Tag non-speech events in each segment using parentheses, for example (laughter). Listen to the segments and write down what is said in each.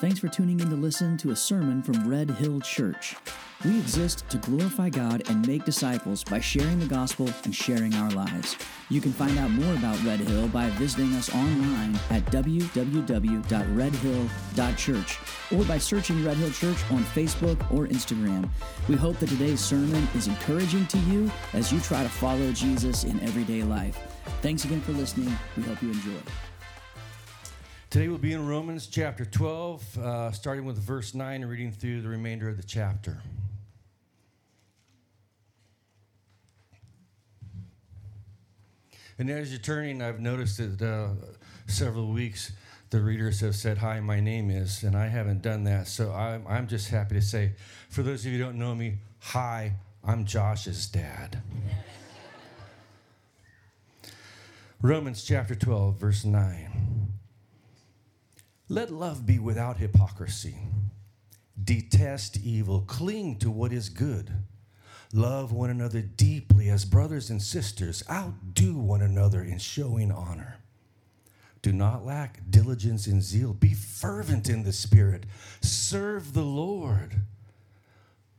Thanks for tuning in to listen to a sermon from Red Hill Church. We exist to glorify God and make disciples by sharing the gospel and sharing our lives. You can find out more about Red Hill by visiting us online at www.redhill.church or by searching Red Hill Church on Facebook or Instagram. We hope that today's sermon is encouraging to you as you try to follow Jesus in everyday life. Thanks again for listening. We hope you enjoy. Today we'll be in Romans chapter 12, uh, starting with verse 9 and reading through the remainder of the chapter. And as you're turning, I've noticed that uh, several weeks the readers have said, Hi, my name is, and I haven't done that. So I'm, I'm just happy to say, for those of you who don't know me, hi, I'm Josh's dad. (laughs) Romans chapter 12, verse 9. Let love be without hypocrisy. Detest evil, cling to what is good. Love one another deeply as brothers and sisters. Outdo one another in showing honor. Do not lack diligence and zeal. Be fervent in the Spirit. Serve the Lord.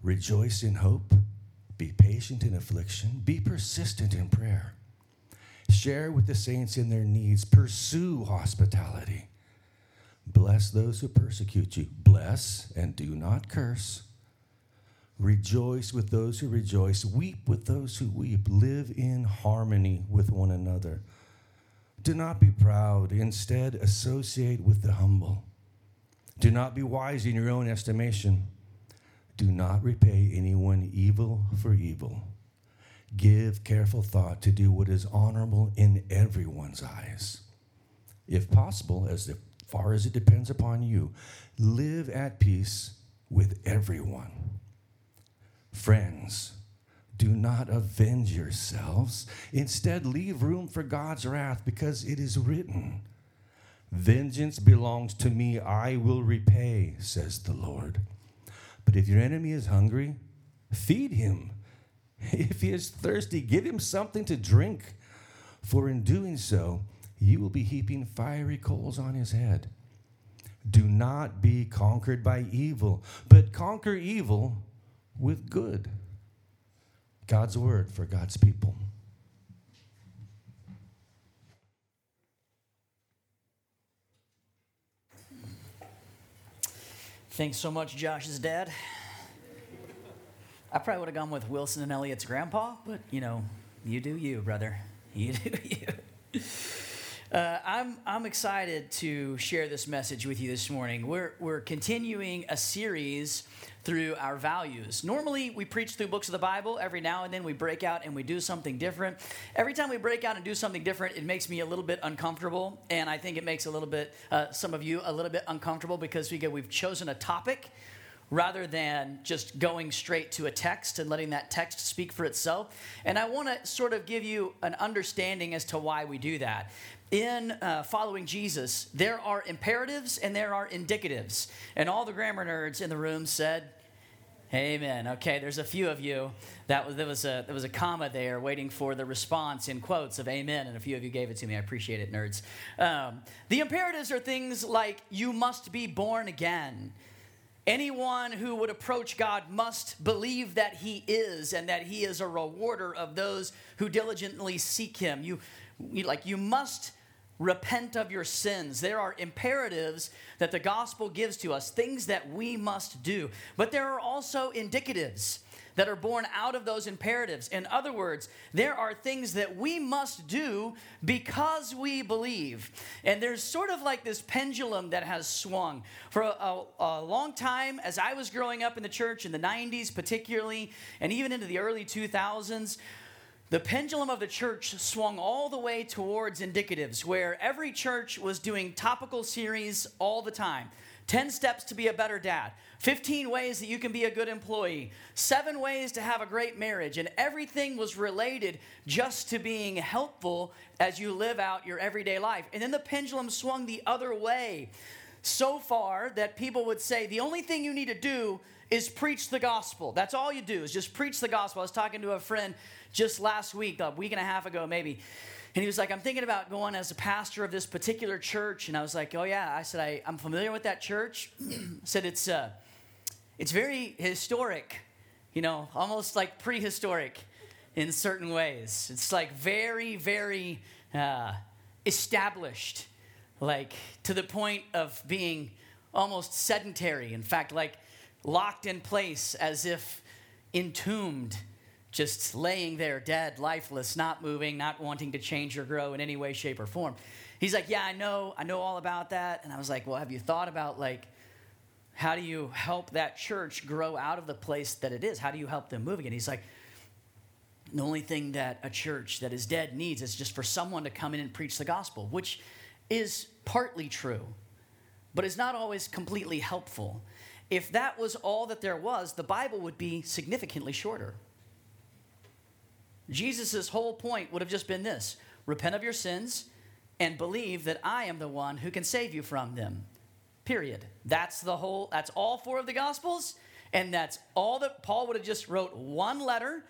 Rejoice in hope. Be patient in affliction. Be persistent in prayer. Share with the saints in their needs. Pursue hospitality. Bless those who persecute you. Bless and do not curse. Rejoice with those who rejoice. Weep with those who weep. Live in harmony with one another. Do not be proud. Instead, associate with the humble. Do not be wise in your own estimation. Do not repay anyone evil for evil. Give careful thought to do what is honorable in everyone's eyes. If possible, as far as it depends upon you, live at peace with everyone. Friends, do not avenge yourselves. Instead, leave room for God's wrath because it is written, Vengeance belongs to me, I will repay, says the Lord. But if your enemy is hungry, feed him. (laughs) If he is thirsty, give him something to drink. For in doing so, you will be heaping fiery coals on his head. Do not be conquered by evil, but conquer evil with good. God's word for God's people. Thanks so much, Josh's dad. I probably would have gone with Wilson and Elliot's grandpa, but you know, you do you, brother. You do (laughs) you. Uh, I'm, I'm excited to share this message with you this morning. We're, we're continuing a series through our values. Normally, we preach through books of the Bible. Every now and then, we break out and we do something different. Every time we break out and do something different, it makes me a little bit uncomfortable. And I think it makes a little bit, uh, some of you, a little bit uncomfortable because we, we've chosen a topic rather than just going straight to a text and letting that text speak for itself. And I want to sort of give you an understanding as to why we do that. In uh, following Jesus, there are imperatives and there are indicatives. And all the grammar nerds in the room said, Amen. Okay, there's a few of you that was there was a there was a comma there waiting for the response in quotes of amen, and a few of you gave it to me. I appreciate it, nerds. Um, the imperatives are things like you must be born again. Anyone who would approach God must believe that He is and that He is a rewarder of those who diligently seek Him. You, you like you must repent of your sins. There are imperatives that the gospel gives to us, things that we must do. But there are also indicatives that are born out of those imperatives. In other words, there are things that we must do because we believe. And there's sort of like this pendulum that has swung. For a, a, a, long time, as I was growing up in the church in the 90s, particularly, and even into the early 2000s, the pendulum of the church swung all the way towards indicatives, where every church was doing topical series all the time. 10 steps to be a better dad, 15 ways that you can be a good employee, seven ways to have a great marriage, and everything was related just to being helpful as you live out your everyday life. And then the pendulum swung the other way so far that people would say the only thing you need to do is preach the gospel. That's all you do is just preach the gospel. I was talking to a friend just last week, a week and a half ago maybe. And he was like, I'm thinking about going as a pastor of this particular church. And I was like, Oh, yeah. I said, I, I'm familiar with that church. (clears throat) Said, it's, uh, it's very historic, you know, almost like prehistoric in certain ways. It's like very, very uh, established, like to the point of being almost sedentary. In fact, like locked in place as if entombed just laying there dead, lifeless, not moving, not wanting to change or grow in any way, shape, or form. He's like, Yeah, I know, I know all about that. And I was like, Well, have you thought about like how do you help that church grow out of the place that it is? How do you help them move again? He's like, the only thing that a church that is dead needs is just for someone to come in and preach the gospel, which is partly true, but is not always completely helpful. If that was all that there was, the Bible would be significantly shorter. Jesus' whole point would have just been this repent of your sins and believe that I am the one who can save you from them. Period. That's the whole, that's all four of the Gospels. And that's all that Paul would have just wrote one letter.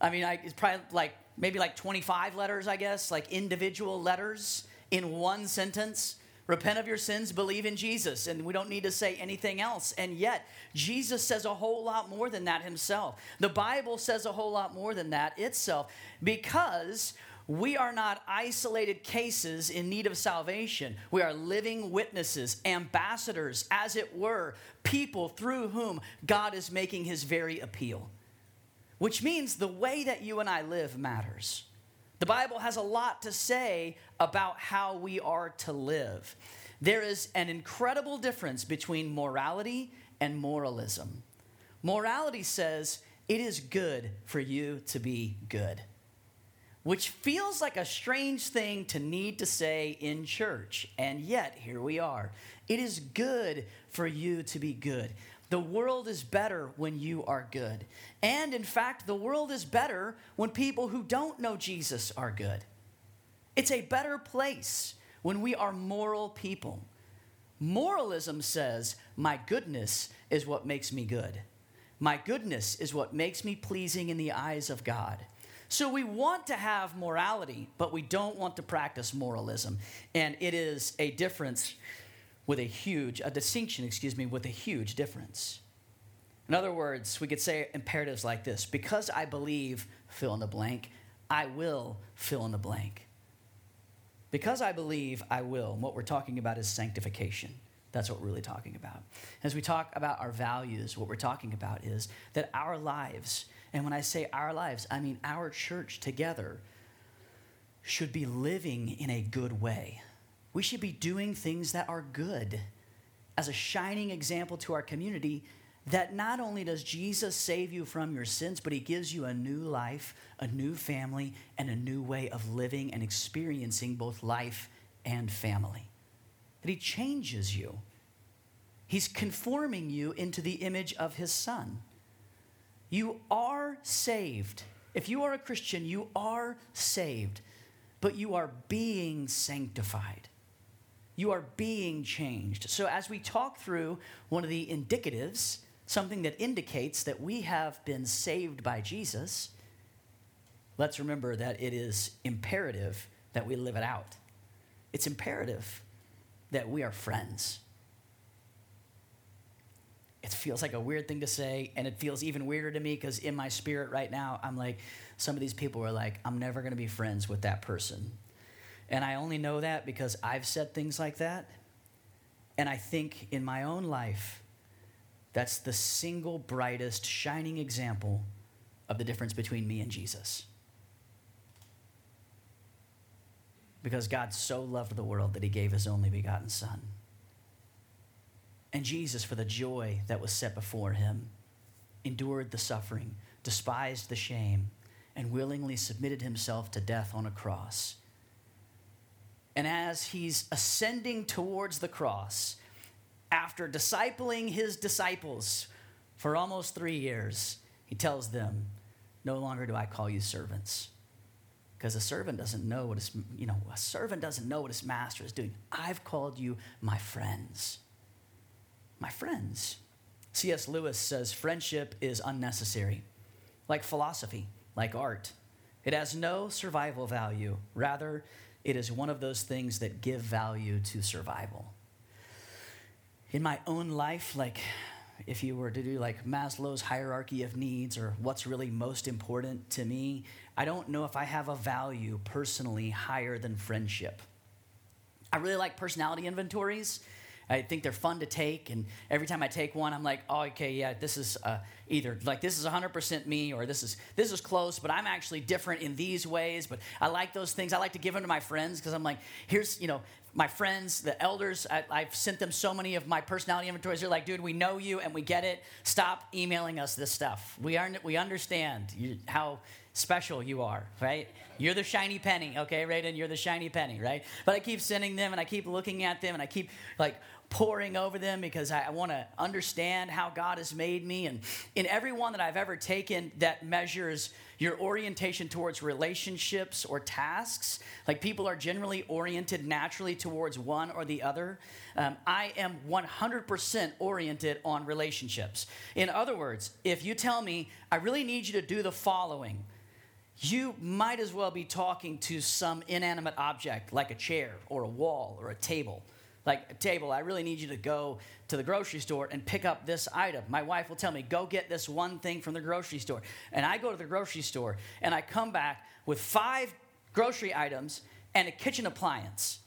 I mean, I, it's probably like maybe like 25 letters, I guess, like individual letters in one sentence. Repent of your sins, believe in Jesus. And we don't need to say anything else. And yet, Jesus says a whole lot more than that himself. The Bible says a whole lot more than that itself because we are not isolated cases in need of salvation. We are living witnesses, ambassadors, as it were, people through whom God is making his very appeal. Which means the way that you and I live matters. The Bible has a lot to say about how we are to live. There is an incredible difference between morality and moralism. Morality says it is good for you to be good, which feels like a strange thing to need to say in church. And yet, here we are. It is good for you to be good. The world is better when you are good. And in fact, the world is better when people who don't know Jesus are good. It's a better place when we are moral people. Moralism says, My goodness is what makes me good. My goodness is what makes me pleasing in the eyes of God. So we want to have morality, but we don't want to practice moralism. And it is a difference with a huge, a distinction, excuse me, with a huge difference. In other words, we could say imperatives like this because I believe, fill in the blank, I will fill in the blank. Because I believe, I will. And what we're talking about is sanctification. That's what we're really talking about. As we talk about our values, what we're talking about is that our lives, and when I say our lives, I mean our church together, should be living in a good way. We should be doing things that are good as a shining example to our community that not only does Jesus save you from your sins, but he gives you a new life, a new family, and a new way of living and experiencing both life and family. That he changes you. He's conforming you into the image of his son. You are saved. If you are a Christian, you are saved, but you are being sanctified. You are being changed. So, as we talk through one of the indicatives, something that indicates that we have been saved by Jesus, let's remember that it is imperative that we live it out. It's imperative that we are friends. It feels like a weird thing to say, and it feels even weirder to me because in my spirit right now, I'm like, some of these people are like, I'm never going to be friends with that person. And I only know that because I've said things like that. And I think in my own life, that's the single brightest, shining example of the difference between me and Jesus. Because God so loved the world that he gave his only begotten Son. And Jesus, for the joy that was set before him, endured the suffering, despised the shame, and willingly submitted himself to death on a cross. And as he's ascending towards the cross, after discipling his disciples for almost three years, he tells them, No longer do I call you servants. Because a servant doesn't know what his, you know, a servant doesn't know what his master is doing. I've called you my friends. My friends. C.S. Lewis says friendship is unnecessary, like philosophy, like art. It has no survival value. Rather, it is one of those things that give value to survival. In my own life, like if you were to do like Maslow's hierarchy of needs or what's really most important to me, I don't know if I have a value personally higher than friendship. I really like personality inventories. I think they're fun to take, and every time I take one, I'm like, oh, okay, yeah, this is uh, either like this is 100% me, or this is this is close, but I'm actually different in these ways. But I like those things. I like to give them to my friends because I'm like, here's you know, my friends, the elders, I, have sent them so many of my personality inventories. They're like, dude, we know you and we get it. Stop emailing us this stuff. We are we understand you, how special you are, right? You're the shiny penny, okay, Raiden? You're the shiny penny, right? But I keep sending them and I keep looking at them and I keep like poring over them because I, want to understand how God has made me. And in every one that I've ever taken that measures your orientation towards relationships or tasks, like people are generally oriented naturally towards one or the other. Um, I am 100% oriented on relationships. In other words, if you tell me, I really need you to do the following, you might as well be talking to some inanimate object like a chair or a wall or a table like a table, I really need you to go to the grocery store and pick up this item. My wife will tell me, go get this one thing from the grocery store. And I go to the grocery store and I come back with five grocery items and a kitchen appliance.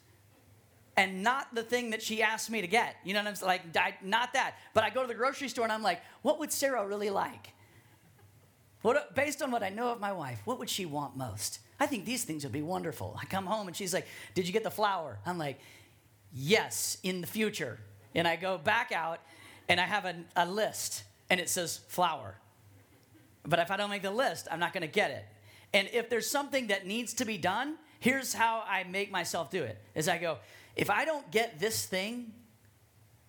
And not the thing that she asked me to get. You know what I'm saying? Like, not that. But I go to the grocery store and I'm like, what would Sarah really like? What, based on what I know of my wife, what would she want most? I think these things would be wonderful. I come home and she's like, Did you get the flour? I'm like, yes, in the future. And I go back out and I have a, a list and it says flour. But if I don't make the list, I'm not going to get it. And if there's something that needs to be done, here's how I make myself do it. Is I go, if I don't get this thing,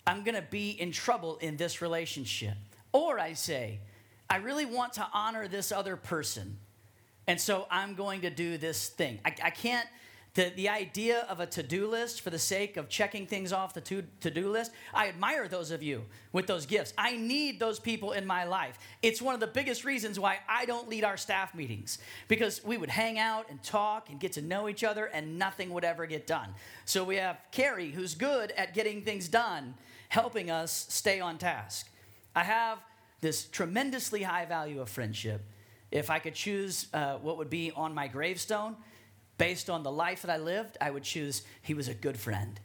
I'm going to be in trouble in this relationship. Or I say, I really want to honor this other person. And so I'm going to do this thing. I, I can't the, the idea of a to do list for the sake of checking things off the to do list, I admire those of you with those gifts. I need those people in my life. It's one of the biggest reasons why I don't lead our staff meetings because we would hang out and talk and get to know each other and nothing would ever get done. So we have Carrie, who's good at getting things done, helping us stay on task. I have this tremendously high value of friendship. If I could choose uh, what would be on my gravestone, based on the life that I lived, I would choose he was a good friend.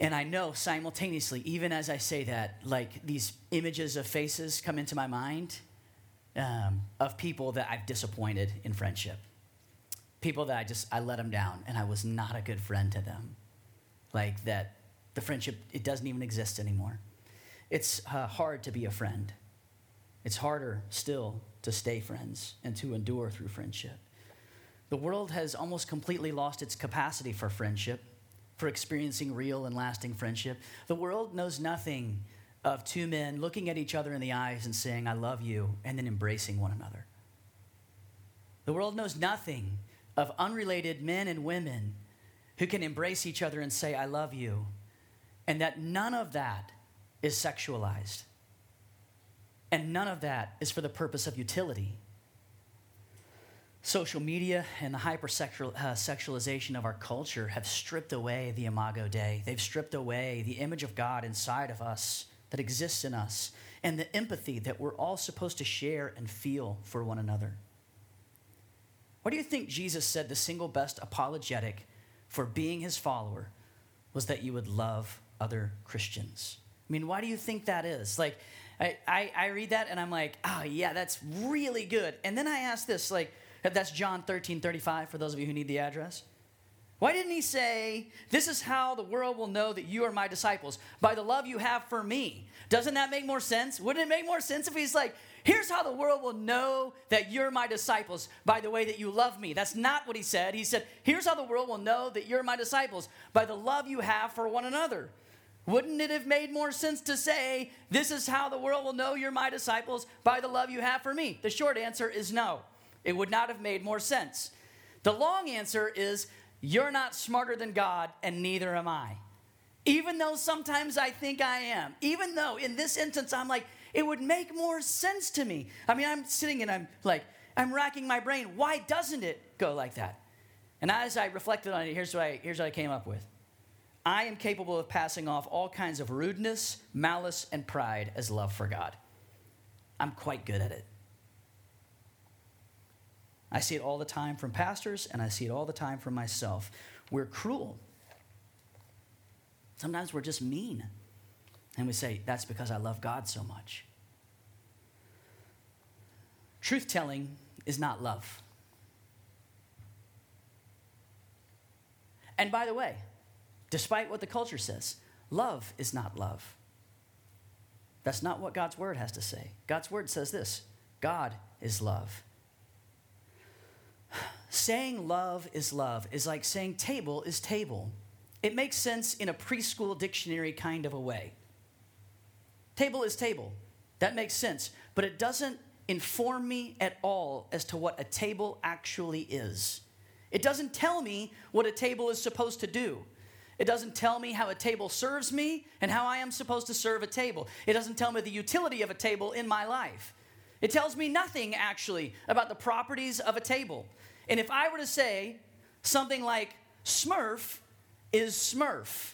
And I know simultaneously, even as I say that, like these images of faces come into my mind um, of people that I've disappointed in friendship. People that I just, I let them down and I was not a good friend to them. Like that the friendship, it doesn't even exist anymore. It's uh, hard to be a friend. It's harder still to stay friends and to endure through friendship. The world has almost completely lost its capacity for friendship, for experiencing real and lasting friendship. The world knows nothing of two men looking at each other in the eyes and saying, I love you, and then embracing one another. The world knows nothing of unrelated men and women who can embrace each other and say, I love you, and that none of that is sexualized. And none of that is for the purpose of utility. Social media and the hypersexualization uh, of our culture have stripped away the imago Dei. They've stripped away the image of God inside of us that exists in us and the empathy that we're all supposed to share and feel for one another. What do you think Jesus said the single best apologetic for being his follower was that you would love other Christians? I mean, why do you think that is? Like, I, I, I read that and I'm like, oh, yeah, that's really good. And then I ask this, like, that's John 13, 35, for those of you who need the address. Why didn't he say, This is how the world will know that you are my disciples, by the love you have for me? Doesn't that make more sense? Wouldn't it make more sense if he's like, Here's how the world will know that you're my disciples by the way that you love me. That's not what he said. He said, Here's how the world will know that you're my disciples by the love you have for one another. Wouldn't it have made more sense to say, This is how the world will know you're my disciples by the love you have for me? The short answer is no. It would not have made more sense. The long answer is you're not smarter than God, and neither am I. Even though sometimes I think I am, even though in this instance I'm like, it would make more sense to me. I mean, I'm sitting and I'm like, I'm racking my brain. Why doesn't it go like that? And as I reflected on it, here's what I, here's what I came up with I am capable of passing off all kinds of rudeness, malice, and pride as love for God. I'm quite good at it. I see it all the time from pastors, and I see it all the time from myself. We're cruel. Sometimes we're just mean. And we say, that's because I love God so much. Truth telling is not love. And by the way, despite what the culture says, love is not love. That's not what God's word has to say. God's word says this God is love. (sighs) Saying love is love is like saying table is table. It makes sense in a preschool dictionary kind of a way. Table is table. That makes sense. But it doesn't inform me at all as to what a table actually is. It doesn't tell me what a table is supposed to do. It doesn't tell me how a table serves me and how I am supposed to serve a table. It doesn't tell me the utility of a table in my life. It tells me nothing actually about the properties of a table. And if I were to say something like Smurf is Smurf,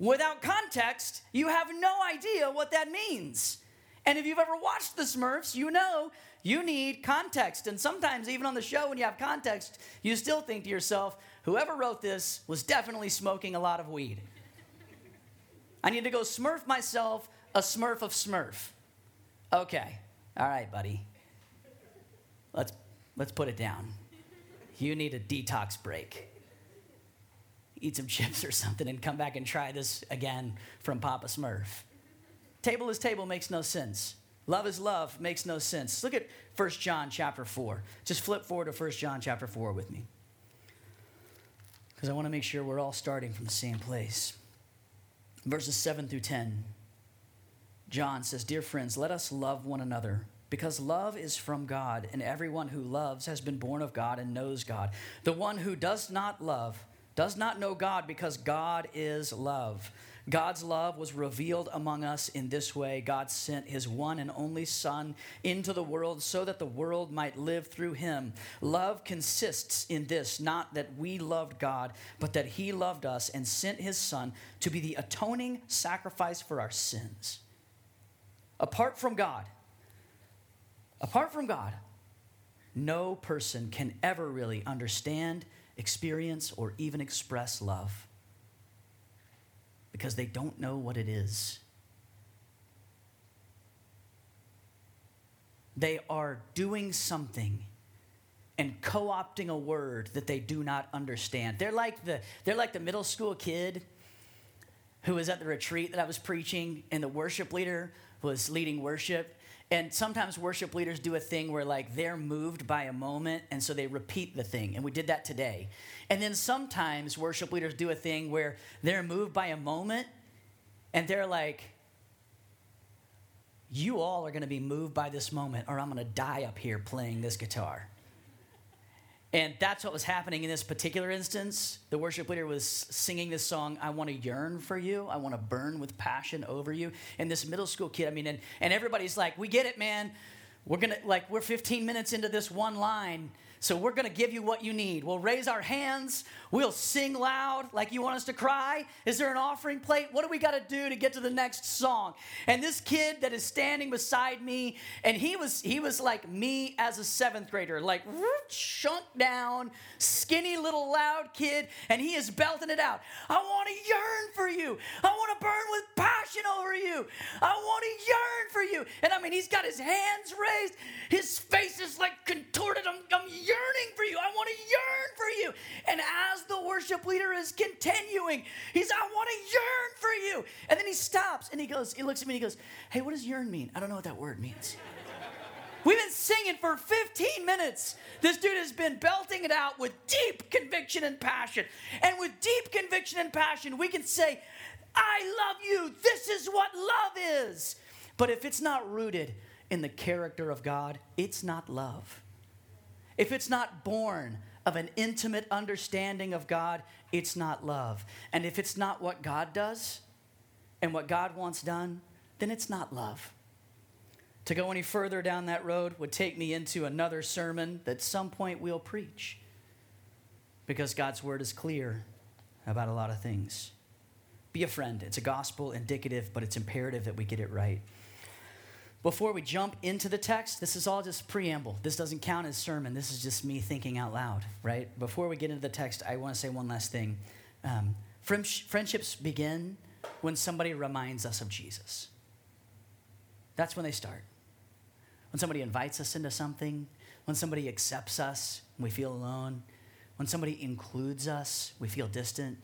without context, you have no idea what that means. And if you've ever watched the Smurfs, you know you need context. And sometimes, even on the show, when you have context, you still think to yourself, whoever wrote this was definitely smoking a lot of weed. I need to go smurf myself a smurf of smurf. Okay. All right, buddy. Let's, let's put it down. You need a detox break. Eat some chips or something and come back and try this again from Papa Smurf. Table is table makes no sense. Love is love makes no sense. Look at 1 John chapter 4. Just flip forward to 1 John chapter 4 with me. Because I want to make sure we're all starting from the same place. Verses 7 through 10. John says, Dear friends, let us love one another because love is from God, and everyone who loves has been born of God and knows God. The one who does not love does not know God because God is love. God's love was revealed among us in this way God sent his one and only Son into the world so that the world might live through him. Love consists in this not that we loved God, but that he loved us and sent his Son to be the atoning sacrifice for our sins. Apart from God, apart from God, no person can ever really understand, experience, or even express love because they don't know what it is. They are doing something and co-opting a word that they do not understand. They're like the they're like the middle school kid who was at the retreat that I was preaching and the worship leader was leading worship and sometimes worship leaders do a thing where like they're moved by a moment and so they repeat the thing. And we did that today. And then sometimes worship leaders do a thing where they're moved by a moment and they're like, you all are going to be moved by this moment or I'm going to die up here playing this guitar. And that's what was happening in this particular instance. The worship leader was singing this song, I want to yearn for you. I want to burn with passion over you. And this middle school kid, I mean, and, and everybody's like, we get it, man. We're going to, like, we're 15 minutes into this one line. So we're going to give you what you need. We'll raise our hands. We'll sing loud like you want us to cry. Is there an offering plate? What do we got to do to get to the next song? And this kid that is standing beside me, and he was he was like me as a seventh grader, like chunk down, skinny little loud kid, and he is belting it out. I want to yearn for you. I want to burn with passion over you. I want to yearn for you. And I mean, he's got his hands raised. His face is like contorted. I'm, I'm yearning for you. I want to yearn for you. And as the worship leader is continuing, he's, I want to yearn for you. And then he stops and he goes, he looks at me and he goes, Hey, what does yearn mean? I don't know what that word means. We've been singing for 15 minutes. This dude has been belting it out with deep conviction and passion. And with deep conviction and passion, we can say, I love you. This is what love is. But if it's not rooted in the character of God, it's not love. If it's not born of an intimate understanding of God, it's not love. And if it's not what God does and what God wants done, then it's not love. To go any further down that road would take me into another sermon that some point we'll preach because God's word is clear about a lot of things. Be a friend. It's a gospel indicative, but it's imperative that we get it right. Before we jump into the text, this is all just preamble. This doesn't count as sermon. This is just me thinking out loud, right? Before we get into the text, I want to say one last thing. Um, friendships begin when somebody reminds us of Jesus. That's when they start. When somebody invites us into something, when somebody accepts us, we feel alone, when somebody includes us, we feel distant,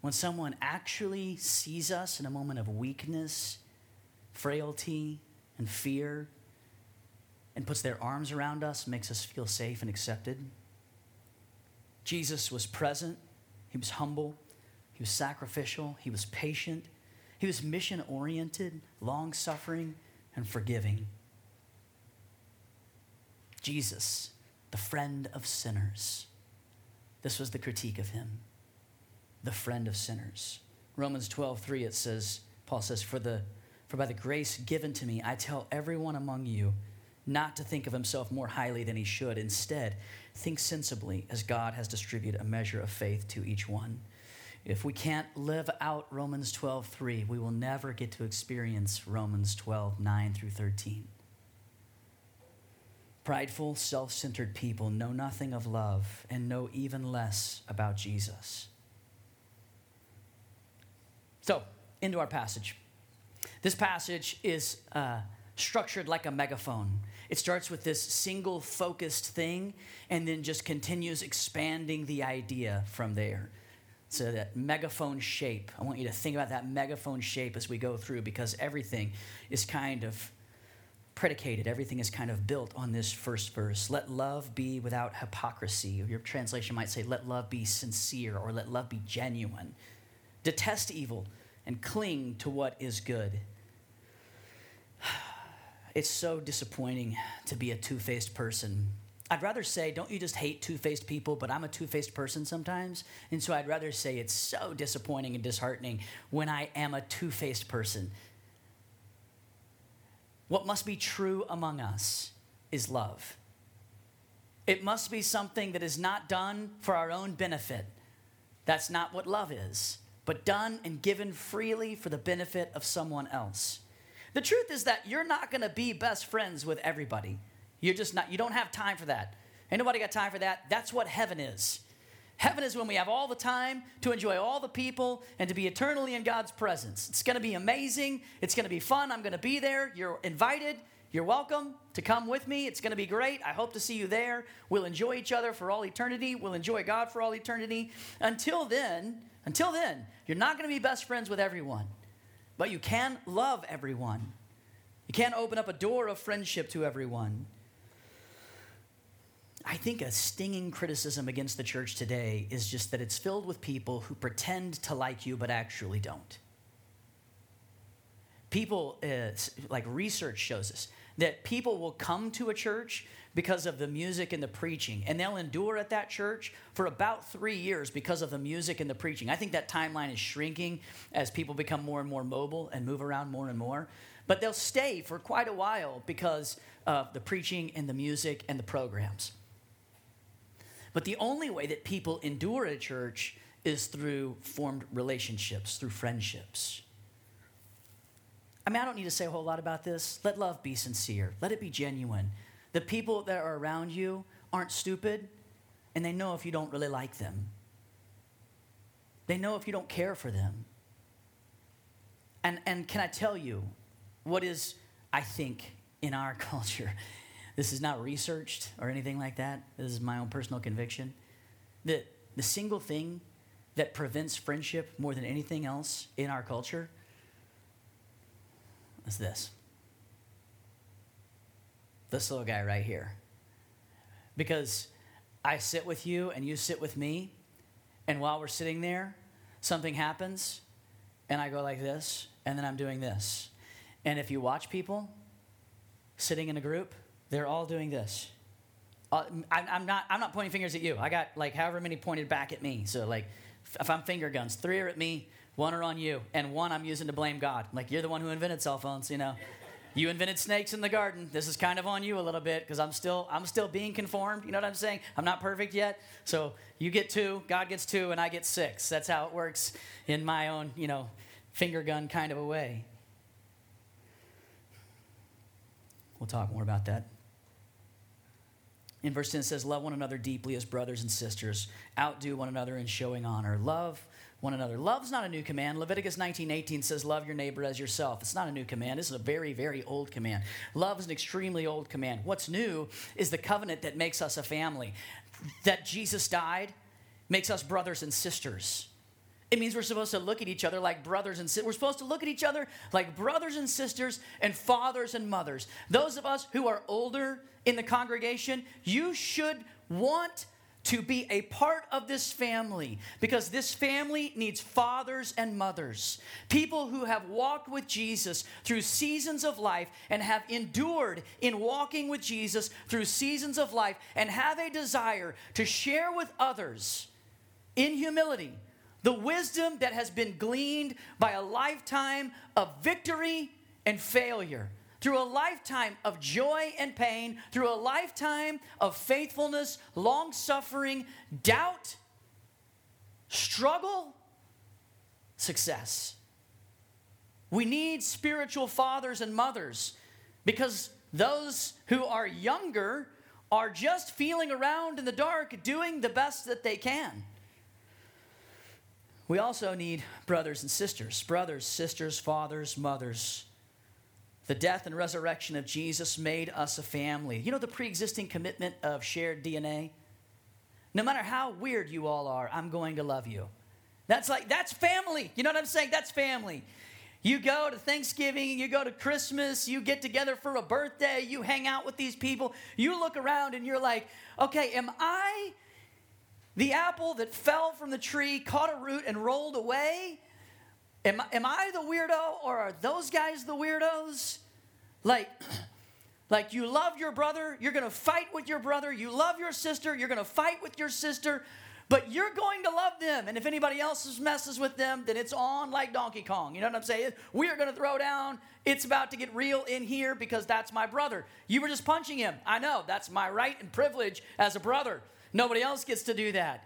when someone actually sees us in a moment of weakness, frailty, and fear and puts their arms around us, makes us feel safe and accepted. Jesus was present, he was humble, he was sacrificial, he was patient, he was mission oriented, long suffering, and forgiving. Jesus, the friend of sinners. This was the critique of him, the friend of sinners. Romans 12, 3, it says, Paul says, For the for by the grace given to me, I tell everyone among you not to think of himself more highly than he should. Instead, think sensibly as God has distributed a measure of faith to each one. If we can't live out Romans 12, 3, we will never get to experience Romans 12, 9 through 13. Prideful, self centered people know nothing of love and know even less about Jesus. So, into our passage. This passage is uh, structured like a megaphone. It starts with this single focused thing and then just continues expanding the idea from there. So, that megaphone shape, I want you to think about that megaphone shape as we go through because everything is kind of predicated, everything is kind of built on this first verse. Let love be without hypocrisy. Your translation might say, let love be sincere or let love be genuine. Detest evil and cling to what is good. (sighs) It's so disappointing to be a two faced person. I'd rather say, don't you just hate two faced people, but I'm a two faced person sometimes. And so I'd rather say it's so disappointing and disheartening when I am a two faced person. What must be true among us is love. It must be something that is not done for our own benefit. That's not what love is but done and given freely for the benefit of someone else. The truth is that you're not going to be best friends with everybody. You're just not, you don't have time for that. Ain't nobody got time for that. That's what heaven is. Heaven is when we have all the time to enjoy all the people and to be eternally in God's presence. It's going to be amazing. It's going to be fun. I'm going to be there. You're invited. You're welcome to come with me. It's going to be great. I hope to see you there. We'll enjoy each other for all eternity. We'll enjoy God for all eternity. Until then, until then, you're not going to be best friends with everyone, but you can love everyone. You can't open up a door of friendship to everyone. I think a stinging criticism against the church today is just that it's filled with people who pretend to like you but actually don't. People, uh, like research shows us, that people will come to a church because of the music and the preaching. And they'll endure at that church for about three years because of the music and the preaching. I think that timeline is shrinking as people become more and more mobile and move around more and more. But they'll stay for quite a while because of the preaching and the music and the programs. But the only way that people endure at church is through formed relationships, through friendships. I mean, I don't need to say a whole lot about this. Let love be sincere, let it be genuine. The people that are around you aren't stupid, and they know if you don't really like them. They know if you don't care for them. And, and can I tell you what is, I think, in our (laughs) culture? This is not researched or anything like that. This is my own personal conviction. That the single thing that prevents friendship more than anything else in our culture is this this little guy right here. Because I sit with you and you sit with me, and while we're sitting there, something happens, and I go like this, and then I'm doing this. And if you watch people sitting in a group, they're all doing this. Uh, I'm, not, I'm not pointing fingers at you. I got like however many pointed back at me. So, like, if I'm finger guns, three are at me, one are on you, and one I'm using to blame God. Like, you're the one who invented cell phones, you know. You invented snakes in the garden. This is kind of on you a little bit because I'm still I'm still being conformed. You know what I'm saying? I'm not perfect yet. So you get two, God gets two, and I get six. That's how it works in my own, you know, finger gun kind of a way. We'll talk more about that. In verse 10 it says, Love one another deeply as brothers and sisters. Outdo one another in showing honor. Love one another. Love's not a new command. Leviticus 19:18 says, "Love your neighbor as yourself." It's not a new command. This is a very, very old command. Love is an extremely old command. What's new is the covenant that makes us a family. That Jesus died makes us brothers and sisters. It means we're supposed to look at each other like brothers and sisters. We're supposed to look at each other like brothers and sisters and fathers and mothers. Those of us who are older in the congregation, you should want to be a part of this family because this family needs fathers and mothers. People who have walked with Jesus through seasons of life and have endured in walking with Jesus through seasons of life and have a desire to share with others in humility the wisdom that has been gleaned by a lifetime of victory and failure through a lifetime of joy and pain, through a lifetime of faithfulness, long suffering, doubt, struggle, success. We need spiritual fathers and mothers because those who are younger are just feeling around in the dark, doing the best that they can. We also need brothers and sisters, brothers, sisters, fathers, mothers the death and resurrection of Jesus made us a family. You know the pre existing commitment of shared DNA? No matter how weird you all are, I'm going to love you. That's like, that's family. You know what I'm saying? That's family. You go to Thanksgiving, you go to Christmas, you get together for a birthday, you hang out with these people. You look around and you're like, okay, am I the apple that fell from the tree, caught a root, and rolled away? Am, am I the weirdo or are those guys the weirdos? Like, (clears throat) like you love your brother, you're gonna fight with your brother, you love your sister, you're gonna fight with your sister, but you're going to love them. And if anybody else messes with them, then it's on like Donkey Kong. You know what I'm saying? We are gonna throw down. It's about to get real in here because that's my brother. You were just punching him. I know, that's my right and privilege as a brother. Nobody else gets to do that.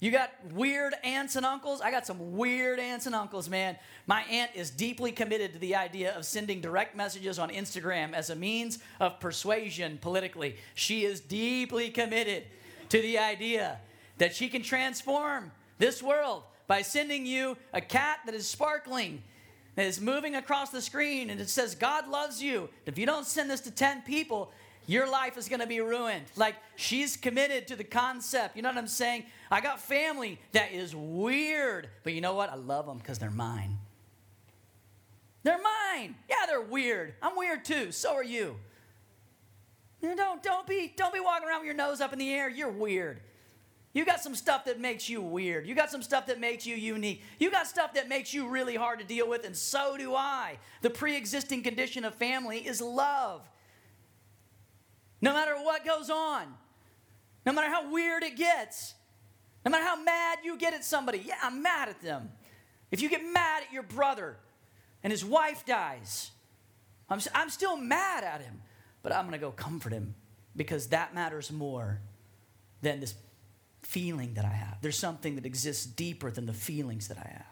You got weird aunts and uncles? I got some weird aunts and uncles, man. My aunt is deeply committed to the idea of sending direct messages on Instagram as a means of persuasion politically. She is deeply committed to the idea that she can transform this world by sending you a cat that is sparkling, that is moving across the screen, and it says, God loves you. If you don't send this to 10 people, your life is going to be ruined. Like she's committed to the concept. You know what I'm saying? I got family that is weird, but you know what? I love them because they're mine. They're mine. Yeah, they're weird. I'm weird too. So are you. You don't don't be don't be walking around with your nose up in the air. You're weird. You got some stuff that makes you weird. You got some stuff that makes you unique. You got stuff that makes you really hard to deal with, and so do I. The pre existing condition of family is love no matter what goes on, no matter how weird it gets, no matter how mad you get at somebody. Yeah, I'm mad at them. If you get mad at your brother and his wife dies, I'm, I'm still mad at him, but I'm going to go comfort him because that matters more than this feeling that I have. There's something that exists deeper than the feelings that I have.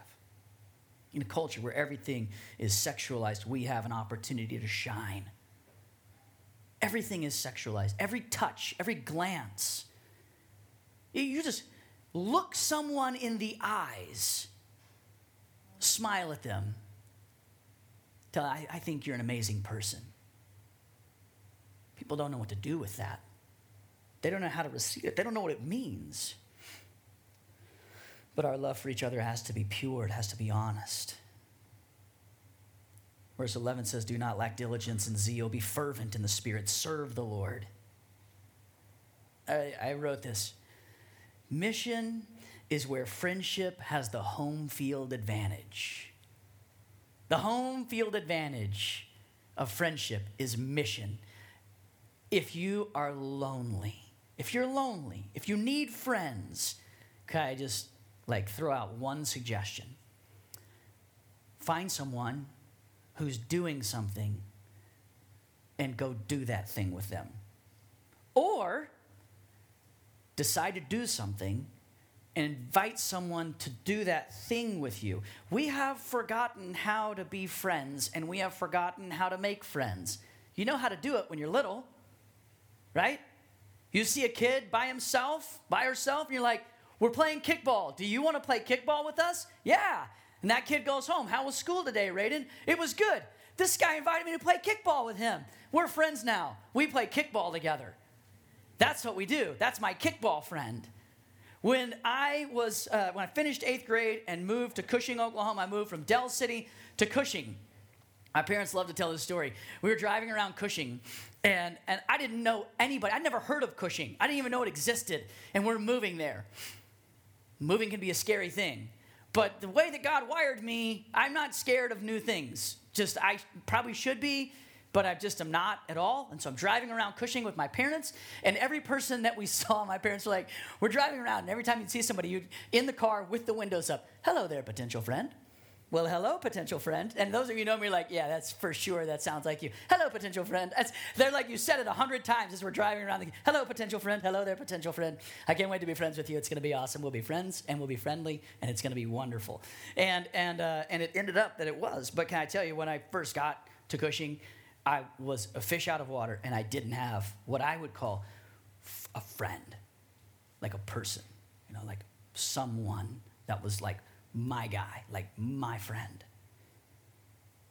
In a culture where everything is sexualized, we have an opportunity to shine. Everything is sexualized. Every touch, every glance. You just look someone in the eyes, smile at them, tell I, I think you're an amazing person. People don't know what to do with that. They don't know how to receive it. They don't know what it means. But our love for each other has to be pure, it has to be honest. Verse 11 says, Do not lack diligence and zeal. Be fervent in the Spirit. Serve the Lord. I, I wrote this Mission is where friendship has the home field advantage. The home field advantage of friendship is mission. If you are lonely, if you're lonely, if you need friends, can I just like throw out one suggestion? Find someone who's doing something and go do that thing with them. Or decide to do something and invite someone to do that thing with you. We have forgotten how to be friends and we have forgotten how to make friends. You know how to do it when you're little, right? You see a kid by himself, by herself, and you're like, we're playing kickball. Do you want to play kickball with us? Yeah. And that kid goes home. How was school today, Raiden? It was good. This guy invited me to play kickball with him. We're friends now. We play kickball together. That's what we do. That's my kickball friend. When I was uh, when I finished eighth grade and moved to Cushing, Oklahoma, I moved from Del City to Cushing. My parents love to tell this story. We were driving around Cushing, and, and I didn't know anybody. I'd never heard of Cushing. I didn't even know it existed, and we're moving there. Moving can be a scary thing. But the way that God wired me, I'm not scared of new things. Just, I probably should be, but I just am not at all. And so I'm driving around Cushing with my parents, and every person that we (laughs) saw, my parents were like, we're driving around, and every time you'd see somebody, you'd in the car with the windows up, hello there, potential friend. Well, hello, potential friend. And those of you know me are like, yeah, that's for sure. That sounds like you. Hello, potential friend. That's, they're like, you said it a hundred times as we're driving around. The, hello, potential friend. Hello there, potential friend. I can't wait to be friends with you. It's going to be awesome. We'll be friends and we'll be friendly and it's going to be wonderful. And, and, uh, and it ended up that it was. But can I tell you, when I first got to Cushing, I was a fish out of water and I didn't have what I would call f- a friend, like a person, you know, like someone that was like my guy, like my friend.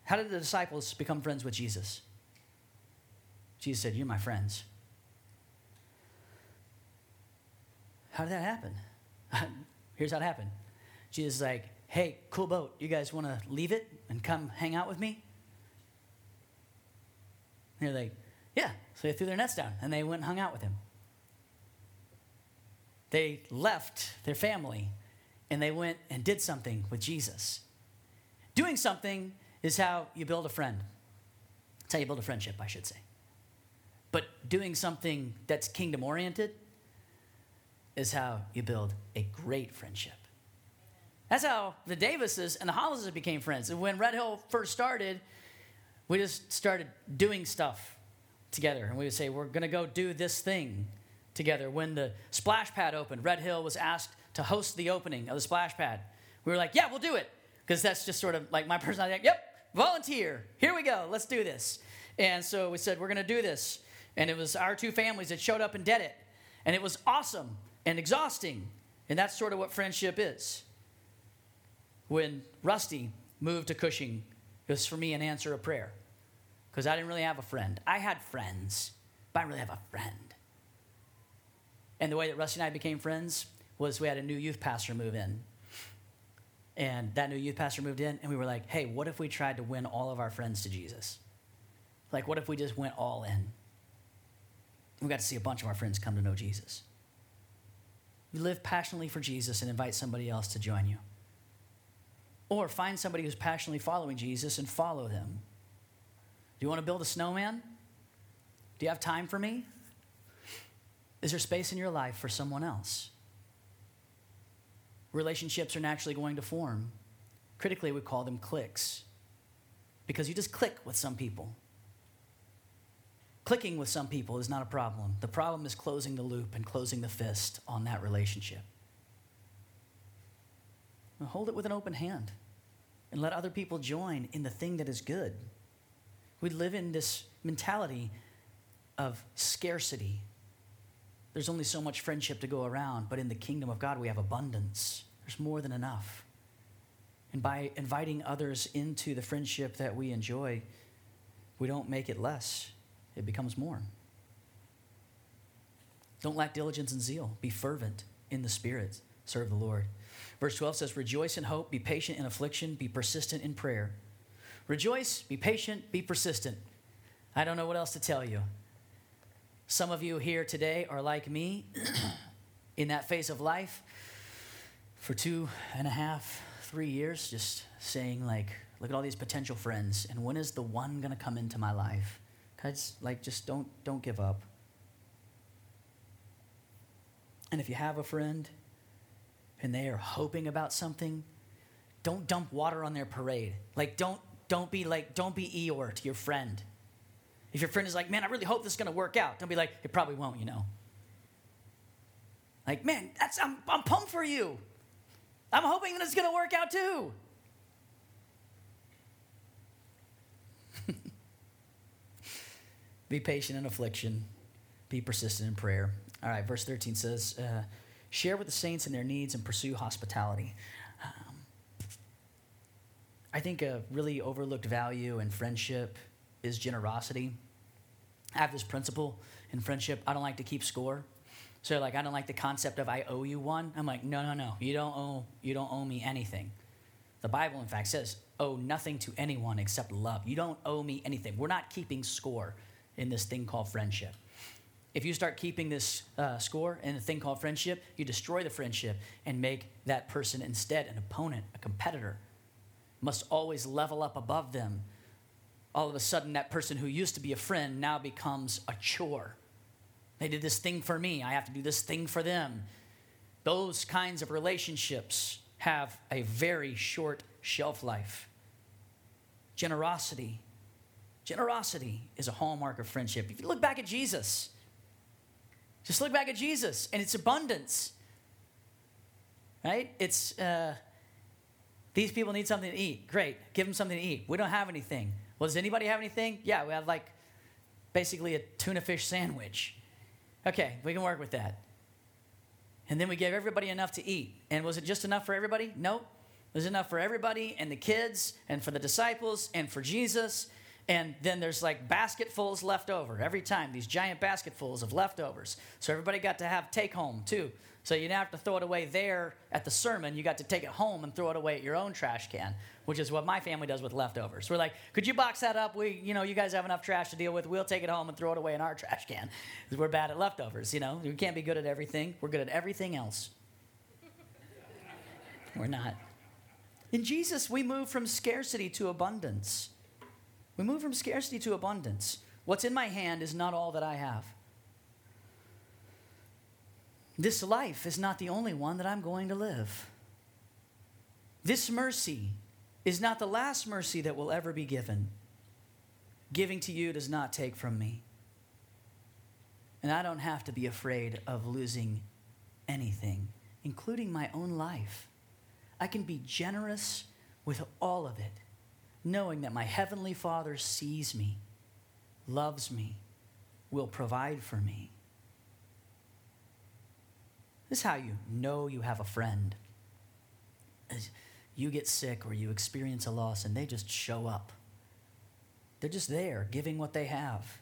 How did the disciples become friends with Jesus? Jesus said, You're my friends. How did that happen? (laughs) Here's how it happened. Jesus is like, Hey, cool boat. You guys want to leave it and come hang out with me? And they're like, Yeah. So they threw their nets down and they went and hung out with him. They left their family and they went and did something with Jesus. Doing something is how you build a friend. It's how you build a friendship, I should say. But doing something that's kingdom oriented is how you build a great friendship. That's how the Davises and the Hollises became friends. And when Red Hill first started, we just started doing stuff together. And we would say, we're going to go do this thing together. When the splash pad opened, Red Hill was asked to host the opening of the splash pad. We were like, yeah, we'll do it. Because that's just sort of like my (laughs) personality. Like, yep, volunteer. Here we go. Let's do this. And so we said, we're going to do this. And it was our two families that showed up and did it. And it was awesome and exhausting. And that's sort of what friendship is. When Rusty moved to Cushing, it was for me an answer of prayer. Because I didn't really have a friend. I had friends, but I didn't really have a friend. And the way that Rusty and I became friends was we had a new youth pastor move in. And that new youth pastor moved in, and we were like, hey, what if we tried to win all of our friends to Jesus? Like, what if we just went all in? We got to see a bunch of our friends come to know Jesus. You live passionately for Jesus and invite somebody else to join you. Or find somebody who's passionately following Jesus and follow them. Do you want to build a snowman? Do you have time for me? Is there space in your life for someone else? Relationships are naturally going to form. Critically, we call them clicks because you just click with some people. Clicking with some people is not a problem. The problem is closing the loop and closing the fist on that relationship. Now hold it with an open hand and let other people join in the thing that is good. We live in this mentality of scarcity. There's only so much friendship to go around, but in the kingdom of God, we have abundance. There's more than enough. And by inviting others into the friendship that we enjoy, we don't make it less, it becomes more. Don't lack diligence and zeal. Be fervent in the Spirit. Serve the Lord. Verse 12 says, Rejoice in hope, be patient in affliction, be persistent in prayer. Rejoice, be patient, be persistent. I don't know what else to tell you. Some of you here today are like me (clears throat) in that phase of life for two and a half, three years, just saying, like, look at all these potential friends, and when is the one gonna come into my life? Cause like just don't don't give up. And if you have a friend and they are hoping about something, don't dump water on their parade. Like don't don't be like don't be Eeyore to your friend. If your friend is like, man, I really hope this is going to work out, don't be like, it probably won't, you know. Like, man, that's I'm, I'm pumped for you. I'm hoping that it's going to work out too. (laughs) be patient in affliction, be persistent in prayer. All right, verse 13 says, uh, share with the saints in their needs and pursue hospitality. Um, I think a really overlooked value in friendship is generosity. I have this principle in friendship I don't like to keep score. So like I don't like the concept of I owe you one. I'm like, no, no, no. You don't owe you don't owe me anything. The Bible in fact says, owe nothing to anyone except love. You don't owe me anything. We're not keeping score in this thing called friendship. If you start keeping this uh, score in a thing called friendship, you destroy the friendship and make that person instead an opponent, a competitor. Must always level up above them. All of a sudden, that person who used to be a friend now becomes a chore. They did this thing for me, I have to do this thing for them. Those kinds of relationships have a very short shelf life. Generosity Generosity is a hallmark of friendship. If you look back at Jesus, just look back at Jesus and its abundance. Right? It's uh, these people need something to eat. Great, give them something to eat. We don't have anything. Well, does anybody have anything? Yeah, we have like basically a tuna fish sandwich. Okay, we can work with that. And then we gave everybody enough to eat. And was it just enough for everybody? Nope. It was enough for everybody and the kids and for the disciples and for Jesus and then there's like basketfuls left over every time, these giant basketfuls of leftovers. So everybody got to have take home too. So you didn't have to throw it away there at the sermon. You got to take it home and throw it away at your own trash can, which is what my family does with leftovers. We're like, could you box that up? We, you know, you guys have enough trash to deal with. We'll take it home and throw it away in our trash can. We're bad at leftovers, you know. We can't be good at everything. We're good at everything else. we're not. In Jesus, we move from scarcity to abundance. We move from scarcity to abundance. What's in my hand is not all that I have. This life is not the only one that I'm going to live. This mercy is not the last mercy that will ever be given. Giving to you does not take from me. And I don't have to be afraid of losing anything, including my own life. I can be generous with all of it knowing that my Heavenly Father sees me, loves me, will provide for me. This is how you know you have a friend. You get sick or you experience a loss and they just show up. They're just there giving what they have.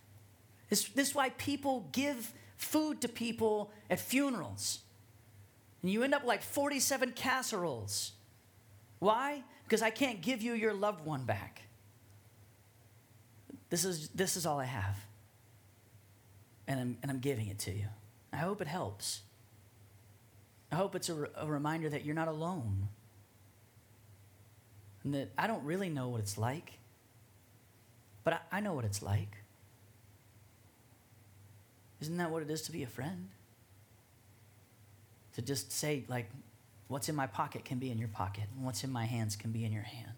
This, this is why people give food to people at funerals. And you end up like 47 casseroles. Why? because I can't give you your loved one back. This is, this is all I have. And I'm, and I'm giving it to you. I hope it helps. I hope it's a, re- a reminder that you're not alone. And that I don't really know what it's like, but I, I know what it's like. Isn't that what it is to be a friend? To just say, like, What's in my pocket can be in your pocket, and what's in my hands can be in your hand.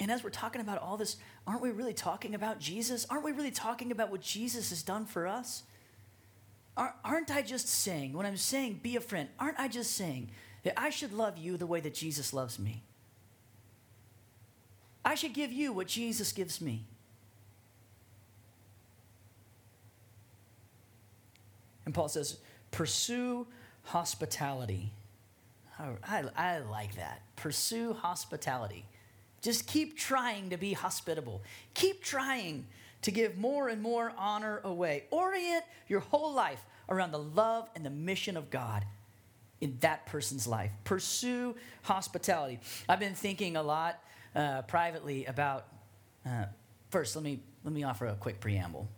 And as we're talking about all this, aren't we really talking about Jesus? Aren't we really talking about what Jesus has done for us? Aren't I just saying, when I'm saying be a friend, aren't I just saying that I should love you the way that Jesus loves me? I should give you what Jesus gives me. And Paul says, pursue hospitality. I, I like that. Pursue hospitality. Just keep trying to be hospitable. Keep trying to give more and more honor away. Orient your whole life around the love and the mission of God in that person's life. Pursue hospitality. I've been thinking a lot uh, privately about. Uh, first, let me let me offer a quick preamble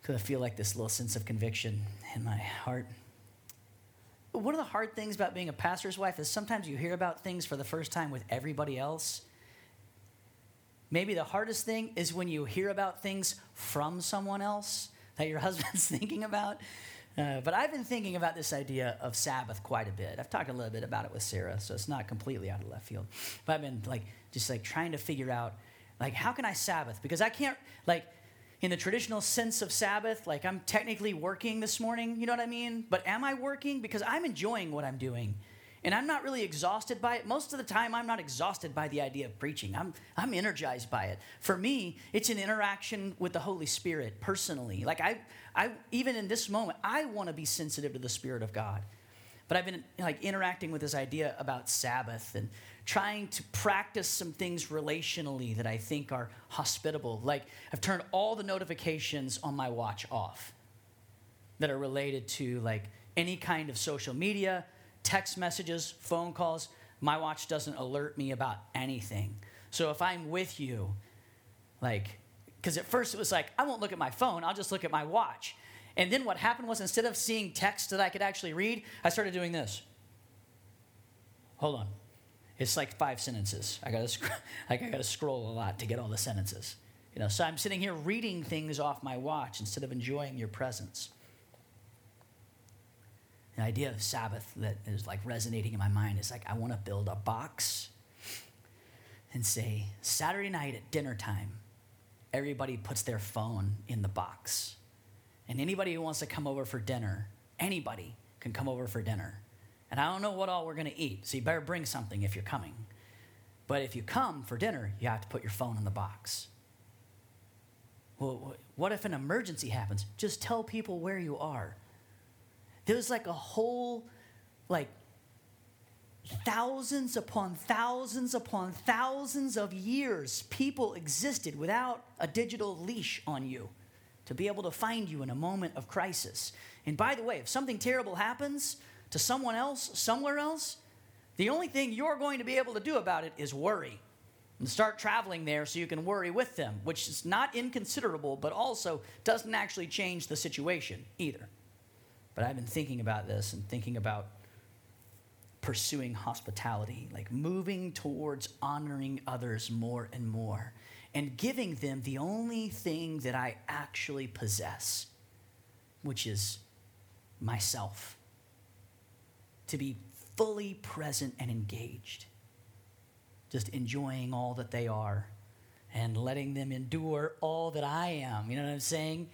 because I feel like this little sense of conviction in my heart one of the hard things about being a pastor's wife is sometimes you hear about things for the first time with everybody else. Maybe the hardest thing is when you hear about things from someone else that your (laughs) husband's thinking about. Uh, but I've been thinking about this idea of Sabbath quite a bit. I've talked a little bit about it with Sarah, so it's not completely out of left field. But I've been like just like trying to figure out Like, how can I Sabbath? Because I can't, like, in the traditional sense of Sabbath, like I'm technically working this morning, you know what I mean? But am I working? Because I'm enjoying what I'm doing. And I'm not really exhausted by it. Most of the time, I'm not exhausted by the idea of preaching. I'm, I'm energized by it. For me, it's an interaction with the Holy Spirit personally. Like, I, I even in this moment, I want to be sensitive to the Spirit of God. But I've been like interacting with this idea about Sabbath and trying to practice some things relationally that I think are hospitable. Like I've turned all the notifications on my watch off that are related to like any kind of social media, text messages, phone calls. My watch doesn't alert me about anything. So if I'm with you, like, because at first it was like, I won't look at my phone, I'll just look at my watch. And then what happened was instead of seeing text that I could actually read, I started doing this. Hold on. It's like five sentences. I gotta, sc- (laughs) like I gotta scroll a lot to get all the sentences. You know, so I'm sitting here reading things off my watch instead of enjoying your presence. The idea of Sabbath that is like resonating in my mind is like I want to build a box and say Saturday night at dinner time, everybody puts their phone in the box, and anybody who wants to come over for dinner, anybody can come over for dinner and I don't know what all we're going to eat, so you better bring something if you're coming. But if you come for dinner, you have to put your phone in the box. Well, what if an emergency happens? Just tell people where you are. There's like a whole, like, thousands upon thousands upon thousands of years, people existed without a digital leash on you to be able to find you in a moment of crisis. And by the way, if something terrible happens, to someone else, somewhere else, the only thing you're going to be able to do about it is worry. And start traveling there so you can worry with them, which is not inconsiderable, but also doesn't actually change the situation either. But I've been thinking about this and thinking about pursuing hospitality, like moving towards honoring others more and more and giving them the only thing that I actually possess, which is myself to be fully present and engaged, just enjoying all that they are and letting them endure all that I am. You know what I'm saying?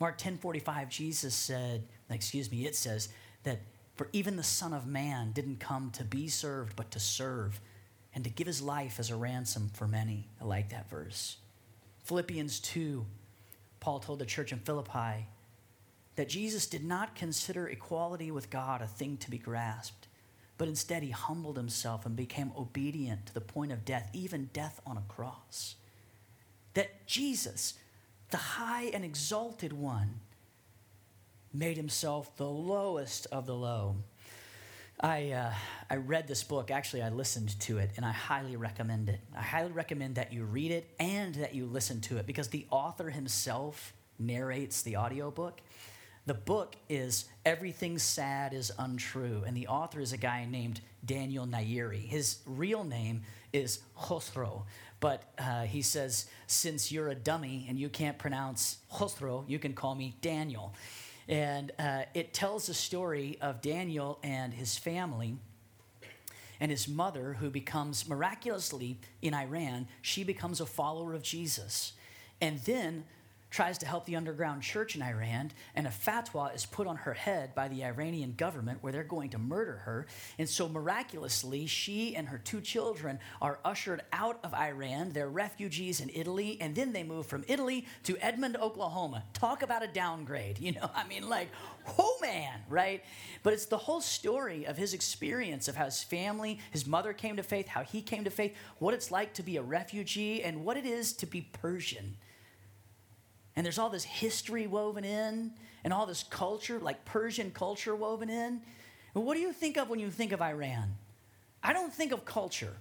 Mark 10:45 Jesus said, excuse me, it says that for even the son of man didn't come to be served but to serve and to give his life as a ransom for many. I like that verse. Philippians 2 Paul told the church in Philippi that Jesus did not consider equality with God a thing to be grasped, but instead he humbled himself and became obedient to the point of death, even death on a cross. That Jesus, the high and exalted one, made himself the lowest of the low. I, uh, I read this book, actually, I listened to it, and I highly recommend it. I highly recommend that you read it and that you listen to it because the author himself narrates the audiobook. The book is Everything Sad is Untrue, and the author is a guy named Daniel Nayeri. His real name is Khosrow, but uh, he says, Since you're a dummy and you can't pronounce Khosrow, you can call me Daniel. And uh, it tells the story of Daniel and his family and his mother, who becomes miraculously in Iran, she becomes a follower of Jesus. And then tries to help the underground church in Iran, and a fatwa is put on her head by the Iranian government where they're going to murder her. And so, miraculously, she and her two children are ushered out of Iran. They're refugees in Italy, and then they move from Italy to Edmond, Oklahoma. Talk about a downgrade, you know? (laughs) I mean, like, oh man, right? But it's the whole story of his experience of how his family, his mother came to faith, how he came to faith, what it's like to be a refugee, and what it is to be Persian and there's all this history woven in and all this culture, like Persian culture woven in. What do you think of when you think of Iran? I don't think of culture.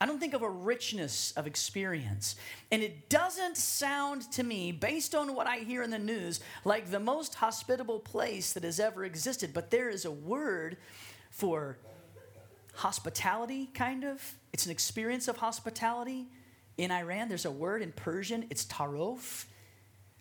I don't think of a richness of experience. And it doesn't sound to me, based on what I hear in the news, like the most hospitable place that has ever existed. But there is a word for hospitality, kind of. It's an experience of hospitality in Iran, there's a word in Persian, it's tarof.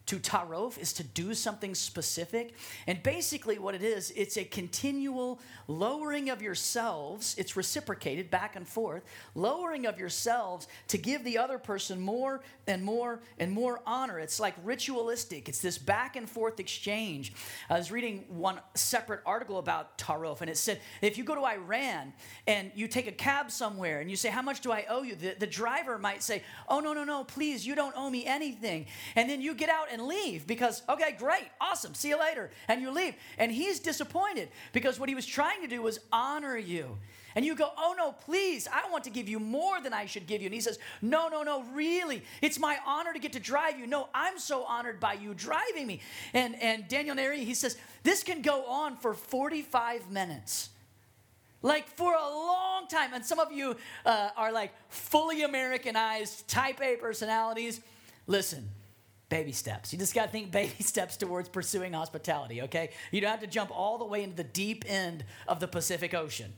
To tarof is to do something specific. And basically, what it is, it's a continual lowering of yourselves. It's reciprocated back and forth, lowering of yourselves to give the other person more and more and more honor. It's like ritualistic, it's this back and forth exchange. I was reading one separate article about tarof, and it said if you go to Iran and you take a cab somewhere and you say, How much do I owe you? The, the driver might say, Oh, no, no, no, please, you don't owe me anything. And then you get out and leave because, okay, great, awesome, see you later. And you leave. And he's disappointed because what he was trying to do was honor you. And you go, oh no, please, I want to give you more than I should give you. And he says, no, no, no, really, it's my honor to get to drive you. No, I'm so honored by you driving me. And, and Daniel Nayeri, he says, this can go on for 45 minutes. Like for a long time. And some of you uh, are like fully Americanized type A personalities. Listen, baby steps. You just got to think baby (laughs) steps towards pursuing hospitality, okay? You don't have to jump all the way into the deep end of the Pacific Ocean.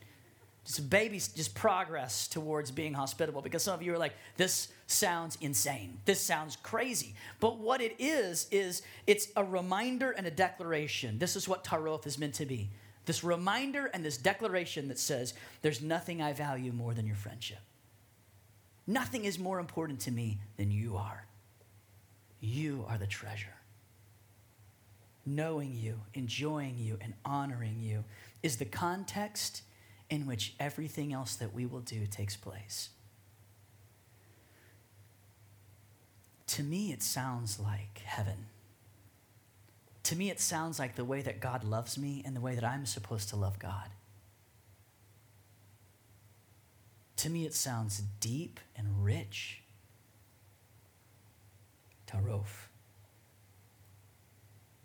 Just baby, just progress towards being hospitable because some of you are like, this sounds insane. This sounds crazy. But what it is, is it's a reminder and a declaration. This is what Tarof is meant to be. This reminder and this declaration that says, there's nothing I value more than your friendship. Nothing is more important to me than you are. You are the treasure. Knowing you, enjoying you, and honoring you is the context in which everything else that we will do takes place. To me, it sounds like heaven. To me, it sounds like the way that God loves me and the way that I'm supposed to love God. To me, it sounds deep and rich Tarof.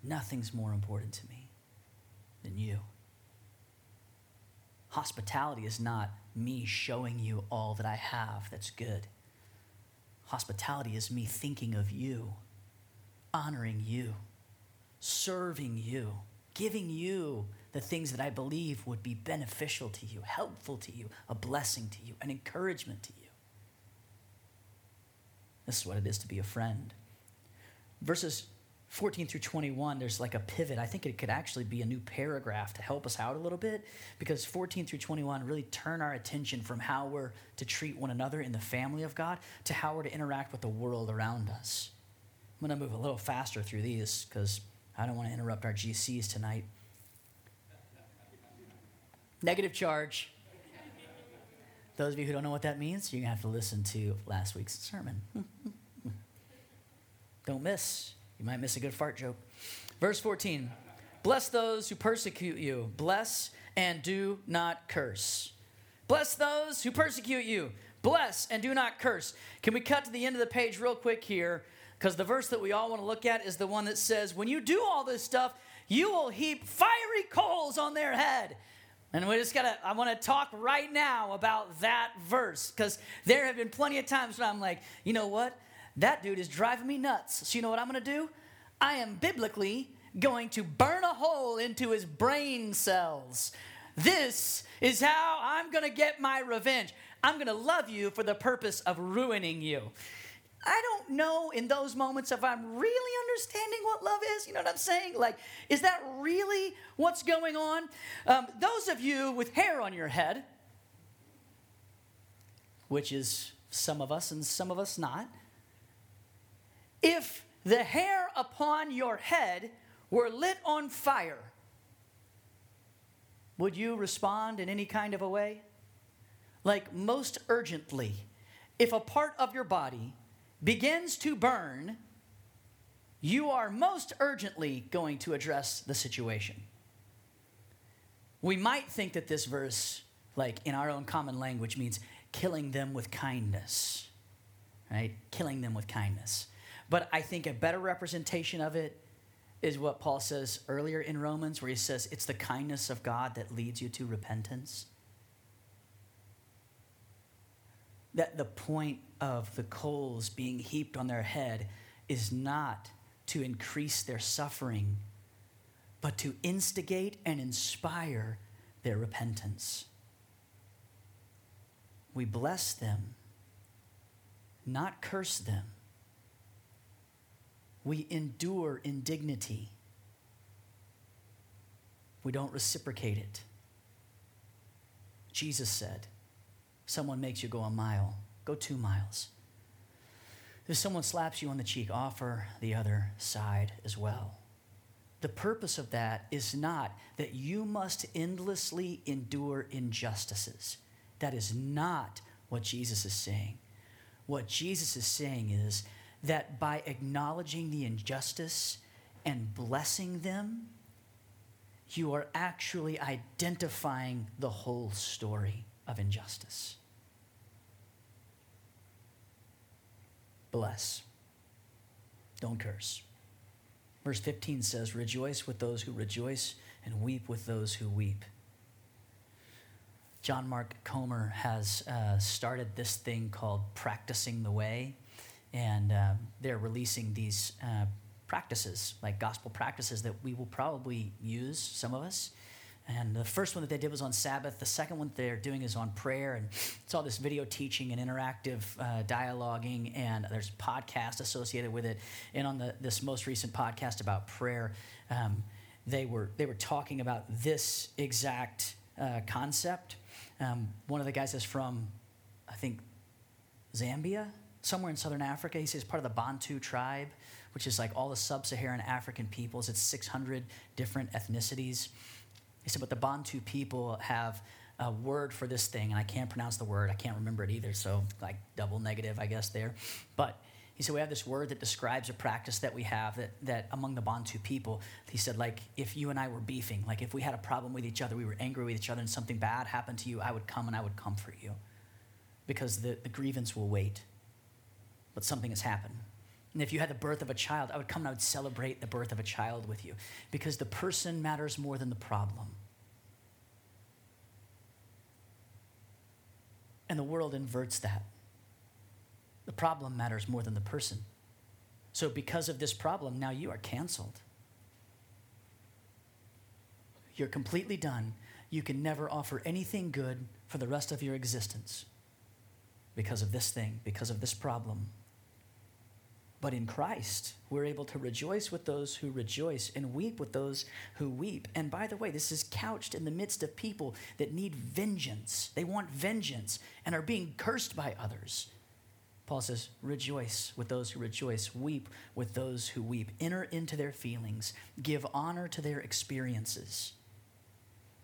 Nothing's more important to me than you. Hospitality is not me showing you all that I have that's good. Hospitality is me thinking of you, honoring you, serving you, giving you the things that I believe would be beneficial to you, helpful to you, a blessing to you, an encouragement to you. This is what it is to be a friend verses 14 through 21, there's like a pivot. I think it could actually be a new paragraph to help us out a little bit because 14 through 21 really turn our attention from how we're to treat one another in the family of God to how we're to interact with the world around us. I'm going to move a little faster through these because I don't want to interrupt our GCs tonight. Negative charge. Those of you who don't know what that means, you're going to have to listen to last week's sermon. (laughs) Don't miss. You might miss a good fart joke. Verse 14 Bless those who persecute you, bless and do not curse. Bless those who persecute you, bless and do not curse. Can we cut to the end of the page real quick here? Because the verse that we all want to look at is the one that says, When you do all this stuff, you will heap fiery coals on their head. And we just gotta, I wanna talk right now about that verse because there have been plenty of times when I'm like, you know what? That dude is driving me nuts. So, you know what I'm gonna do? I am biblically going to burn a hole into his brain cells. This is how I'm gonna get my revenge. I'm gonna love you for the purpose of ruining you. I don't know in those moments if I'm really understanding what love is. You know what I'm saying? Like, is that really what's going on? Um, those of you with hair on your head, which is some of us and some of us not, if the hair upon your head were lit on fire, would you respond in any kind of a way? Like most urgently, if a part of your body begins to burn, you are most urgently going to address the situation. We might think that this verse, like in our own common language, means killing them with kindness, right? Killing them with kindness. But I think a better representation of it is what Paul says earlier in Romans, where he says, It's the kindness of God that leads you to repentance. That the point of the coals being heaped on their head is not to increase their suffering, but to instigate and inspire their repentance. We bless them, not curse them We endure indignity. We don't reciprocate it. Jesus said, Someone makes you go a mile, go two miles. If someone slaps you on the cheek, offer the other side as well. The purpose of that is not that you must endlessly endure injustices. That is not what Jesus is saying. What Jesus is saying is that by acknowledging the injustice and blessing them, you are actually identifying the whole story of injustice. Bless. Don't curse. Verse 15 says, Rejoice with those who rejoice and weep with those who weep. John Mark Comer has uh, started this thing called Practicing the Way, and uh, they're releasing these uh, practices, like gospel practices that we will probably use, some of us. And the first one that they did was on Sabbath. The second one they're doing is on prayer. And it's all this video teaching and interactive uh, dialoguing, and there's podcast associated with it. And on the, this most recent podcast about prayer, um, they, were, they were talking about this exact uh, concept. Um, one of the guys is from, I think, Zambia, somewhere in southern Africa. He says part of the Bantu tribe, which is like all the sub Saharan African peoples. It's 600 different ethnicities. He said, but the Bantu people have a word for this thing, and I can't pronounce the word. I can't remember it either, so like double negative, I guess, there. But he said, we have this word that describes a practice that we have that, that among the Bantu people, he said, like, if you and I were beefing, like if we had a problem with each other, we were angry with each other, and something bad happened to you, I would come and I would comfort you because the, the grievance will wait. But something has happened. And if you had the birth of a child, I would come and I would celebrate the birth of a child with you because the person matters more than the problem. And the world inverts that. The problem matters more than the person. So, because of this problem, now you are canceled. You're completely done. You can never offer anything good for the rest of your existence because of this thing, because of this problem. But in Christ, we're able to rejoice with those who rejoice and weep with those who weep. And by the way, this is couched in the midst of people that need vengeance. They want vengeance and are being cursed by others. Paul says, Rejoice with those who rejoice, weep with those who weep. Enter into their feelings, give honor to their experiences.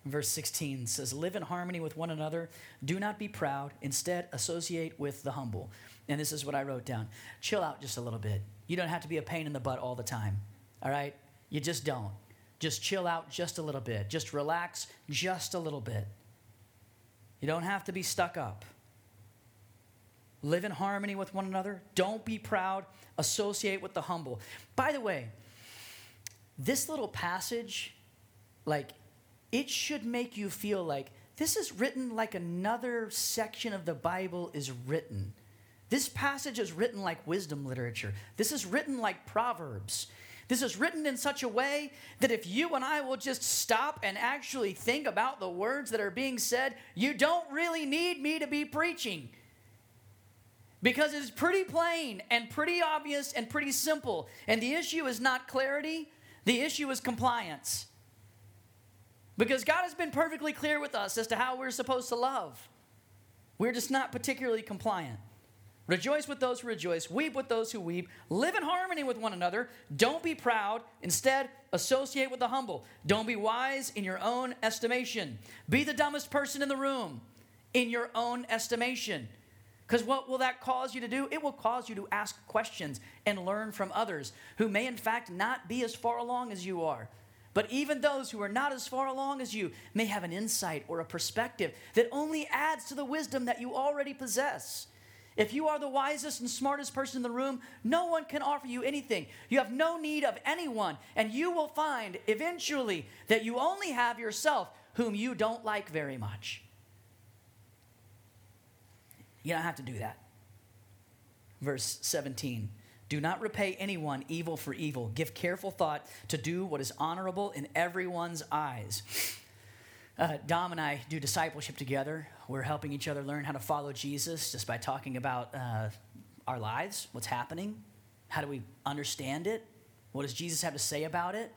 Verse 16 says, Live in harmony with one another. Do not be proud. Instead, associate with the humble. And this is what I wrote down chill out just a little bit. You don't have to be a pain in the butt all the time, all right? You just don't. Just chill out just a little bit. Just relax just a little bit. You don't have to be stuck up. Live in harmony with one another. Don't be proud. Associate with the humble. By the way, this little passage, like, it should make you feel like this is written like another section of the Bible is written. This passage is written like wisdom literature. This is written like Proverbs. This is written in such a way that if you and I will just stop and actually think about the words that are being said, you don't really need me to be preaching. Because it's pretty plain and pretty obvious and pretty simple. And the issue is not clarity, the issue is compliance. Because God has been perfectly clear with us as to how we're supposed to love. We're just not particularly compliant. Rejoice with those who rejoice, weep with those who weep, live in harmony with one another. Don't be proud. Instead, associate with the humble. Don't be wise in your own estimation. Be the dumbest person in the room in your own estimation. Because what will that cause you to do? It will cause you to ask questions and learn from others who may, in fact, not be as far along as you are. But even those who are not as far along as you may have an insight or a perspective that only adds to the wisdom that you already possess. If you are the wisest and smartest person in the room, no one can offer you anything. You have no need of anyone, and you will find eventually that you only have yourself, whom you don't like very much. You don't have to do that. Verse 17 Do not repay anyone evil for evil. Give careful thought to do what is honorable in everyone's eyes. Uh, Dom and I do discipleship together. We're helping each other learn how to follow Jesus just by talking about uh, our lives, what's happening. How do we understand it? What does Jesus have to say about it?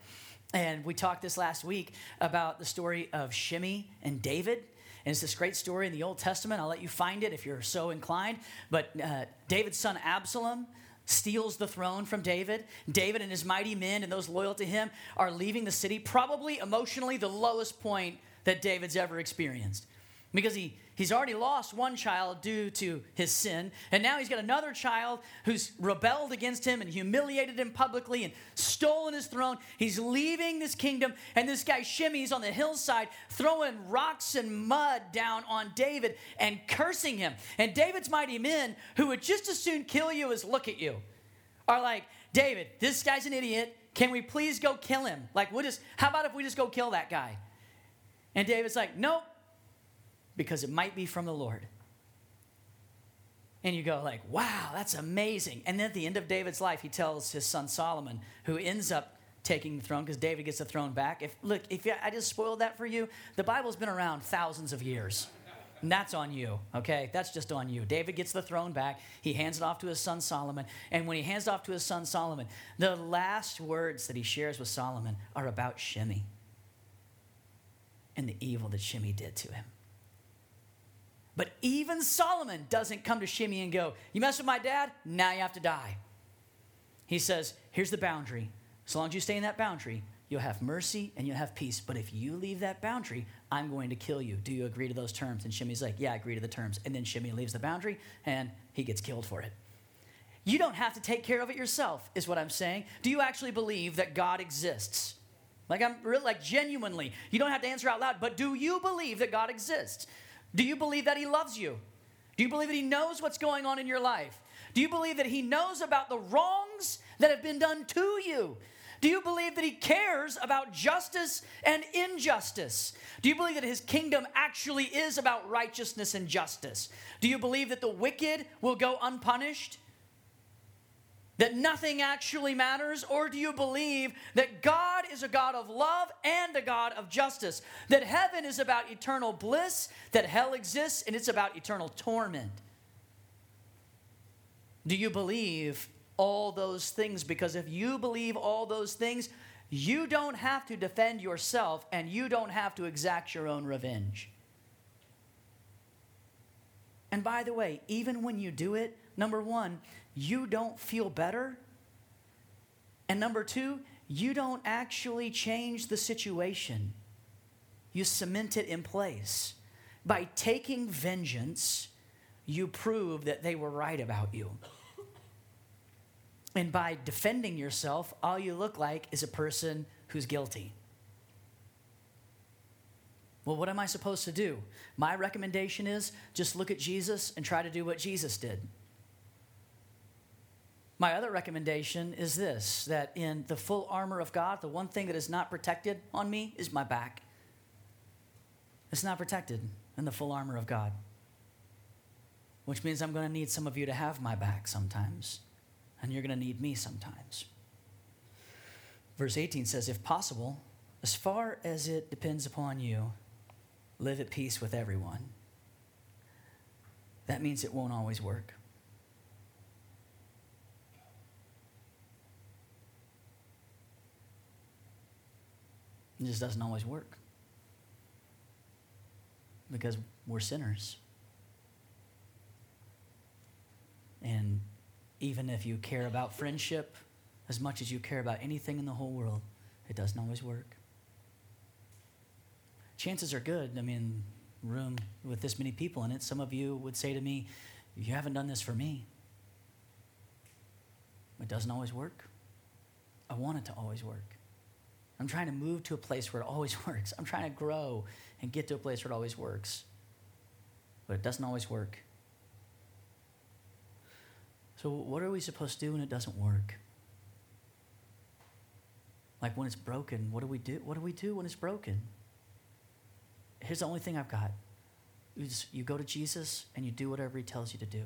And we talked this last week about the story of Shimei and David. And it's this great story in the Old Testament. I'll let you find it if you're so inclined. But uh, David's son Absalom steals the throne from David. David and his mighty men and those loyal to him are leaving the city, probably emotionally the lowest point that David's ever experienced. Because he He's already lost one child due to his sin, and now he's got another child who's rebelled against him and humiliated him publicly and stolen his throne. He's leaving this kingdom, and this guy Shimei's on the hillside throwing rocks and mud down on David and cursing him. And David's mighty men, who would just as soon kill you as look at you, are like, David, this guy's an idiot. Can we please go kill him? Like, we'll just, how about if we just go kill that guy? And David's like, nope, because it might be from the Lord. And you go like, wow, that's amazing. And then at the end of David's life, he tells his son Solomon, who ends up taking the throne because David gets the throne back. If look, if I just spoiled that for you, the Bible's been around thousands of years. And that's on you, okay? That's just on you. David gets the throne back. He hands it off to his son Solomon. And when he hands it off to his son Solomon, the last words that he shares with Solomon are about Shimei and the evil that Shimei did to him. But even Solomon doesn't come to Shimei and go, You mess with my dad? Now you have to die. He says, Here's the boundary. As long as you stay in that boundary, you'll have mercy and you'll have peace. But if you leave that boundary, I'm going to kill you. Do you agree to those terms? And Shimei's like, Yeah, I agree to the terms. And then Shimei leaves the boundary and he gets killed for it. You don't have to take care of it yourself, is what I'm saying. Do you actually believe that God exists? Like I'm really like genuinely. You don't have to answer out loud, but do you believe that God exists? Do you believe that He loves you? Do you believe that He knows what's going on in your life? Do you believe that He knows about the wrongs that have been done to you? Do you believe that He cares about justice and injustice? Do you believe that His kingdom actually is about righteousness and justice? Do you believe that the wicked will go unpunished? That nothing actually matters? Or do you believe that God is a God of love and a God of justice? That heaven is about eternal bliss, that hell exists and it's about eternal torment? Do you believe all those things? Because if you believe all those things, you don't have to defend yourself and you don't have to exact your own revenge. And by the way, even when you do it, number one, you don't feel better. And number two, you don't actually change the situation, you cement it in place. By taking vengeance, you prove that they were right about you. And by defending yourself, all you look like is a person who's guilty. Well, what am I supposed to do? My recommendation is just look at Jesus and try to do what Jesus did. My other recommendation is this that in the full armor of God, the one thing that is not protected on me is my back. It's not protected in the full armor of God, which means I'm going to need some of you to have my back sometimes, and you're going to need me sometimes. Verse 18 says, If possible, as far as it depends upon you, live at peace with everyone. That means it won't always work. It just doesn't always work because we're sinners. And even if you care about friendship as much as you care about anything in the whole world, it doesn't always work. Chances are good. I mean, room with this many people in it, some of you would say to me, You haven't done this for me. It doesn't always work. I want it to always work. I'm trying to move to a place where it always (laughs) works. I'm trying to grow and get to a place where it always works. But it doesn't always work. So, what are we supposed to do when it doesn't work? Like when it's broken, what do we do? What do we do when it's broken? Here's the only thing I've got. You, you go to Jesus and you do whatever he tells you to do.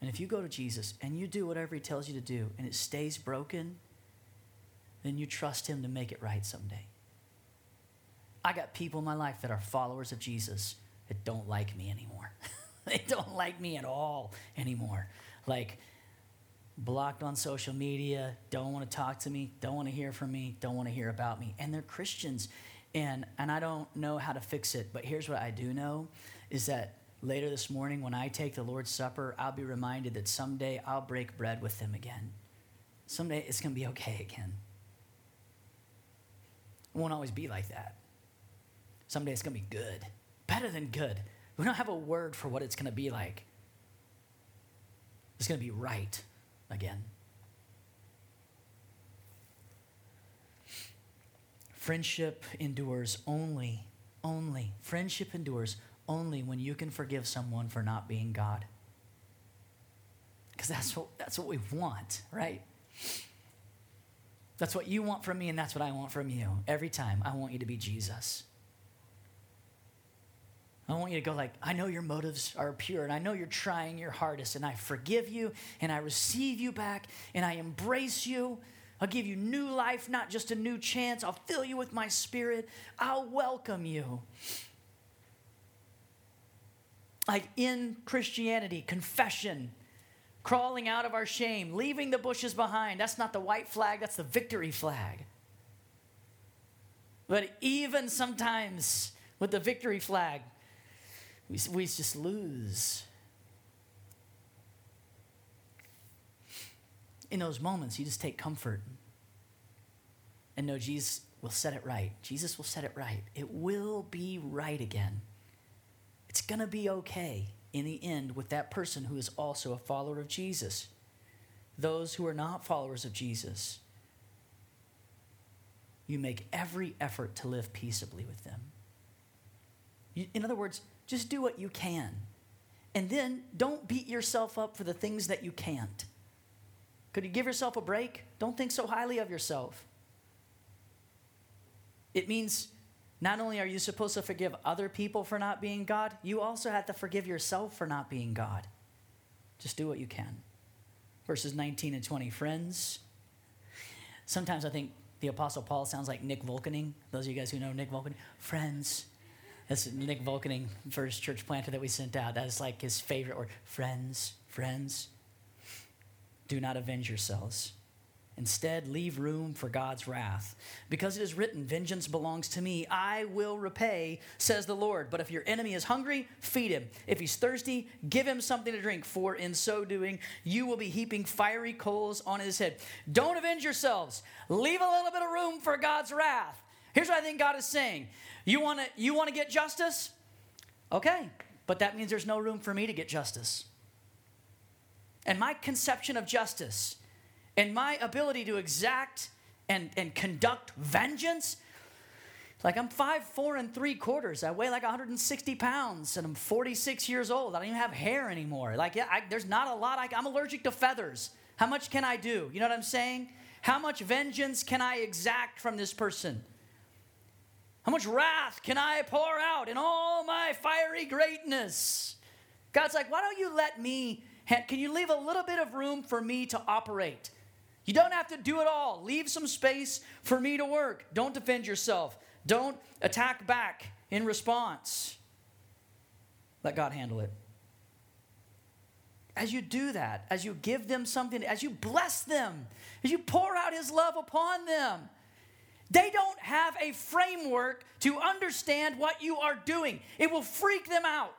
And if you go to Jesus and you do whatever he tells you to do and it stays broken, then you trust Him to make it right someday. I got people in my life that are followers of Jesus that don't like me anymore. (laughs) they don't like me at all anymore. Like, blocked on social media, don't want to talk to me, don't want to hear from me, don't want to hear about me. And they're Christians. And, and I don't know how to fix it, but here's what I do know is that later this morning when I take the Lord's Supper, I'll be reminded that someday I'll break bread with them again. Someday it's going to be okay again. It won't always be like that. Someday it's going to be good, better than good. We don't have a word for what it's going to be like. It's going to be right again. Friendship endures only, only, friendship endures only when you can forgive someone for not being God. Because that's what, that's what we want, right? That's what you want from me, and that's what I want from you. Every time, I want you to be Jesus. I want you to go like, I know your motives are pure, and I know you're trying your hardest, and I forgive you, and I receive you back, and I embrace you. I'll give you new life, not just a new chance. I'll fill you with my spirit. I'll welcome you. Like in Christianity, confession, crawling out of our shame, leaving the bushes behind. That's not the white flag, that's the victory flag. But even sometimes with the victory flag, we, we just lose. In those moments, you just take comfort and know Jesus will set it right. Jesus will set it right. It will be right again. It's going to be okay in the end with that person who is also a follower of Jesus. Those who are not followers of Jesus, you make every effort to live peaceably with them. In other words, just do what you can. And then don't beat yourself up for the things that you can't. Could you give yourself a break? Don't think so highly of yourself. It means not only are you supposed to forgive other people for not being God, you also have to forgive yourself for not being God. Just do what you can. Verses 19 and 20. Friends, sometimes I think the Apostle Paul sounds like Nick Vulcaning. Those of you guys who know Nick Vulcaning. Friends. That's Nick Vulcaning, first church planter that we sent out. That's like his favorite word. Friends, friends. Do not avenge yourselves Instead, leave room for God's wrath. Because it is written, Vengeance belongs to me. I will repay, says the Lord. But if your enemy is hungry, feed him. If he's thirsty, give him something to drink, for in so doing, you will be heaping fiery coals on his head. Don't avenge yourselves. Leave a little bit of room for God's wrath. Here's what I think God is saying You want to you wanna get justice? Okay, but that means there's no room for me to get justice. And my conception of justice, and my ability to exact and, and conduct vengeance. Like I'm five, four, and three quarters. I weigh like 160 pounds, and I'm 46 years old. I don't even have hair anymore. Like, yeah, I, there's not a lot. I, I'm allergic to feathers. How much can I do? You know what I'm saying? How much vengeance can I exact from this person? How much wrath can I pour out in all my fiery greatness? God's like, why don't you let me, can you leave a little bit of room for me to operate? You don't have to do it all. Leave some space for me to work. Don't defend yourself. Don't attack back in response. Let God handle it. As you do that, as you give them something, as you bless them, as you pour out His love upon them, they don't have a framework to understand what you are doing. It will freak them out.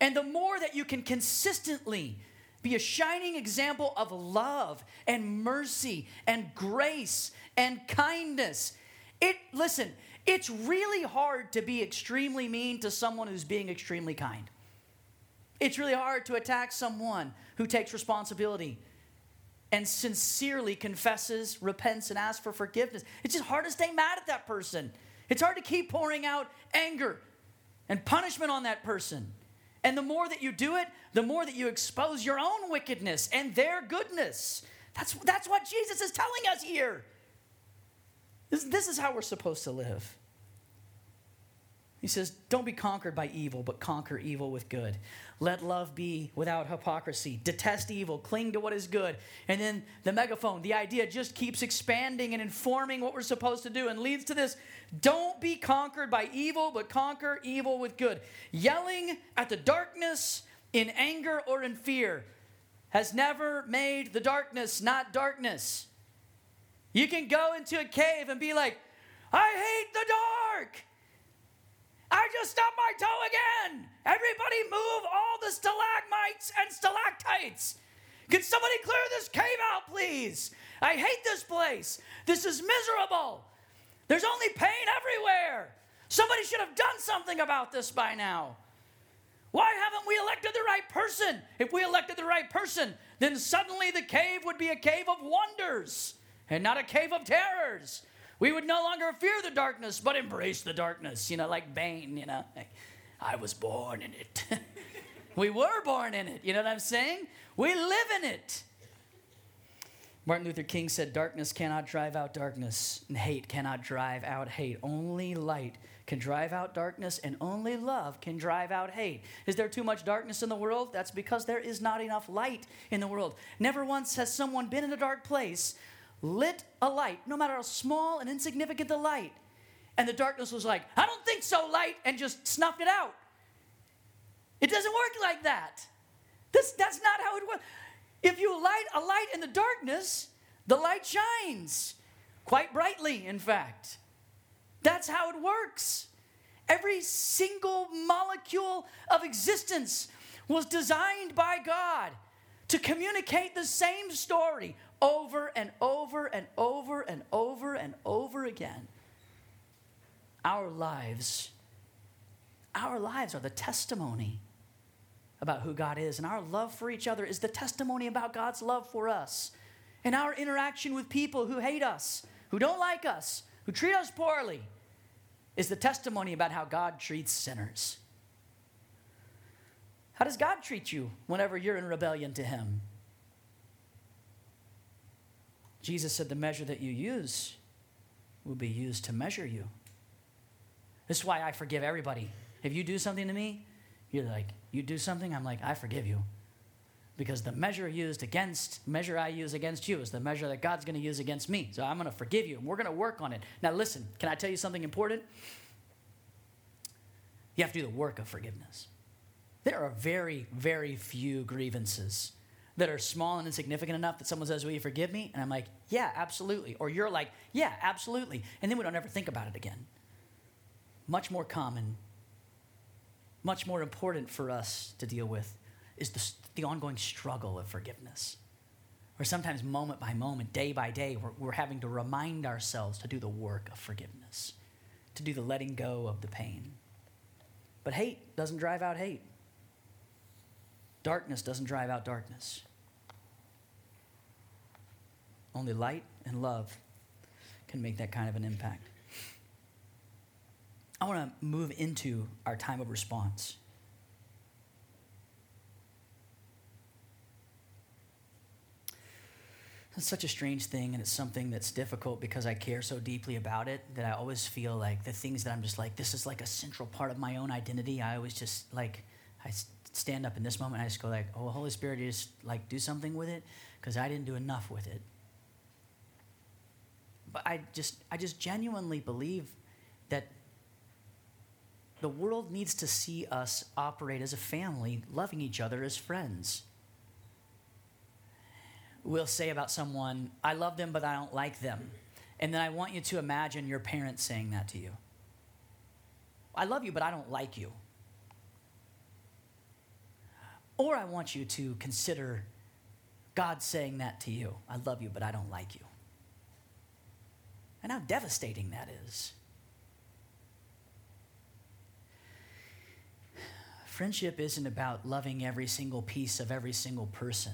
And the more that you can consistently be a shining example of love and mercy and grace and kindness. It listen, it's really hard to be extremely mean to someone who's being extremely kind. It's really hard to attack someone who takes responsibility and sincerely confesses, repents, and asks for forgiveness. It's just hard to stay mad at that person. It's hard to keep pouring out anger and punishment on that person. And the more that you do it, the more that you expose your own wickedness and their goodness. That's, that's what Jesus is telling us here. This, this is how we're supposed to live. He says, Don't be conquered by evil, but conquer evil with good. Let love be without hypocrisy. Detest evil, cling to what is good. And then the megaphone, the idea just keeps expanding and informing what we're supposed to do and leads to this don't be conquered by evil, but conquer evil with good. Yelling at the darkness in anger or in fear. has never made the darkness not darkness. You can go into a cave and be like, I hate the dark. I just stubbed my toe again. Everybody move all the stalagmites and stalactites. Can somebody clear this cave out, please? I hate this place. This is miserable. There's only pain everywhere. Somebody should have done something about this by now. Why haven't we elected the right person? If we elected the right person, then suddenly the cave would be a cave of wonders and not a cave of terrors. We would no longer fear the darkness, but embrace the darkness, you know, like Bane, you know. Like, I was born in it. (laughs) we were born in it, you know what I'm saying? We live in it. Martin Luther King said, Darkness cannot drive out darkness, and hate cannot drive out hate. Only light can drive out darkness, and only love can drive out hate. Is there too much darkness in the world? That's because there is not enough light in the world. Never once has someone been in a dark place lit a light, no matter how small and insignificant the light. And the darkness was like, I don't think so, light, and just snuffed it out. It doesn't work like that. This, that's not how it works. If you light a light in the darkness, the light shines quite brightly, in fact. That's how it works. Every single molecule of existence was designed by God to communicate the same story over and over and over and over and over again. Our lives, our lives are the testimony about who God is, and our love for each other is the testimony about God's love for us. And our interaction with people who hate us, who don't like us, who treat us poorly, is the testimony about how God treats sinners. How does God treat you whenever you're in rebellion to Him? Jesus said, The measure that you use will be used to measure you. This is why I forgive everybody. If you do something to me, you're like, You do something, I'm like, I forgive you. Because the measure used against, measure I use against you is the measure that God's to use against me. So I'm to forgive you and we're to work on it. Now, listen, can I tell you something important? You have to do the work of forgiveness. There are very, very few grievances that are small and insignificant enough that someone says, Will you forgive me? And I'm like, Yeah, absolutely. Or you're like, Yeah, absolutely. And then we don't ever think about it again. Much more common, much more important for us to deal with is the, the ongoing struggle of forgiveness. Or sometimes, moment by moment, day by day, we're, we're having to remind ourselves to do the work of forgiveness, to do the letting go of the pain. But hate doesn't drive out hate. Darkness doesn't drive out darkness. Only light and love can make that kind of an impact. I want to move into our time of response. It's such a strange thing, and it's something that's difficult because I care so deeply about it that I always feel like the things that I'm just like, this is like a central part of my own identity. I always just like, I stand up in this moment, I just go like, oh, Holy Spirit, you just like do something with it because I didn't do enough with it but I just I just genuinely believe that the world needs to see us operate as a family, loving each other as friends. We'll say about someone, I love them, but I don't like them. And then I want you to imagine your parents saying that to you. I love you, but I don't like you. Or I want you to consider God saying that to you I love you, but I don't like you and how devastating that is. Friendship isn't about loving every single piece of every single person.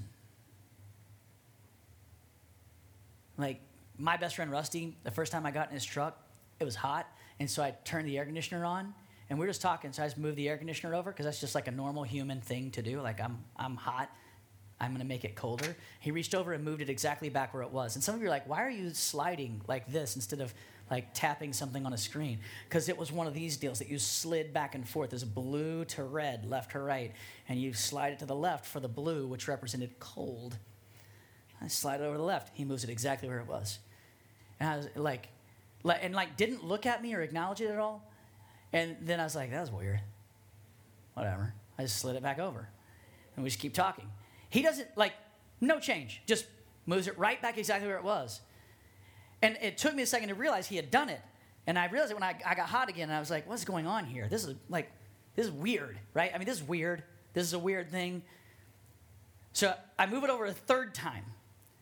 Like my best friend Rusty, the first time I got in his truck, it was hot, and so I turned the air conditioner on, and we were just talking. So I just moved the air conditioner over because that's just like a normal human thing to do. Like I'm I'm hot, I'm going to make it colder. He reached over and moved it exactly back where it was. And some of you are like, why are you sliding like this instead of like tapping something on a screen? Because it was one of these deals that you slid back and forth as blue to red, left to right. And you slide it to the left for the blue, which represented cold. I slide it over to the left. He moves it exactly where it was. And I was like, and like didn't look at me or acknowledge it at all. And then I was like, that was weird. Whatever. I just slid it back over. And we just keep talking. He doesn't like No change. Just moves it right back exactly where it was. And it took me a second to realize he had done it. And I realized it when I, I got hot again, and I was like, what's going on here? This is like, this is weird, right? I mean, this is weird. This is a weird thing. So I move it over a third time.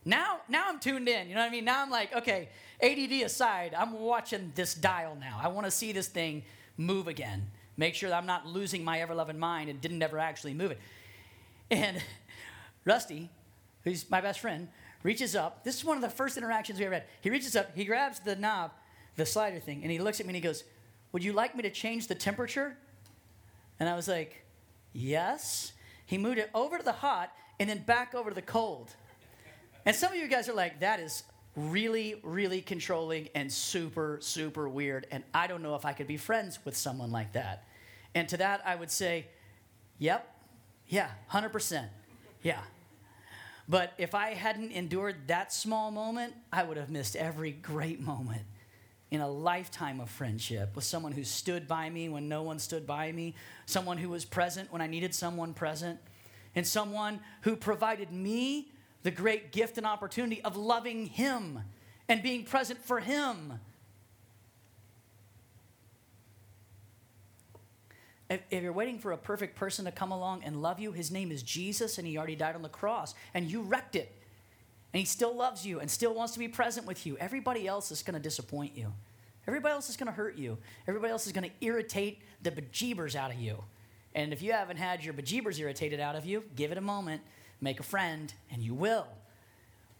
Now, now I'm tuned in. You know what I mean? Now I'm like, okay, ADD aside, I'm watching this dial now. I want to see this thing move again. Make sure that I'm not losing my ever loving mind and didn't ever actually move it. And Rusty, who's my best friend, reaches up. This is one of the first interactions we ever had. He reaches up, he grabs the knob, the slider thing, and he looks at me and he goes, Would you like me to change the temperature? And I was like, Yes. He moved it over to the hot and then back over to the cold. And some of you guys are like, That is really, really controlling and super, super weird. And I don't know if I could be friends with someone like that. And to that, I would say, Yep, yeah, 100%. Yeah. But if I hadn't endured that small moment, I would have missed every great moment in a lifetime of friendship with someone who stood by me when no one stood by me, someone who was present when I needed someone present, and someone who provided me the great gift and opportunity of loving Him and being present for Him. If, if, you're waiting for a perfect person to come along and love you, his name is Jesus and he already died on the cross and you wrecked it. And he still loves you and still wants to be present with you. Everybody else is going to disappoint you. Everybody else is going to hurt you. Everybody else is going to irritate the bejeebers out of you. And if you haven't had your bejeebers irritated out of you, give it a moment, make a friend, and you will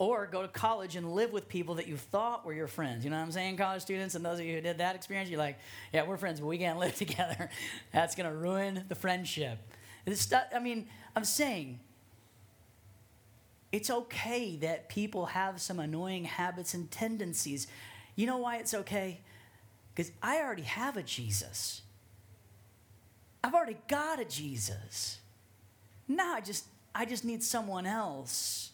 or go to college and live with people that you thought were your friends. You know what I'm saying, college students? And those of you who did that experience, you're like, yeah, we're friends, but we can't (laughs) live together. That's going to ruin the friendship. I mean, I'm saying it's okay that people have some annoying habits and tendencies. You know why it's okay? Because I already have a Jesus. I've already got a Jesus. Now I just I just need someone else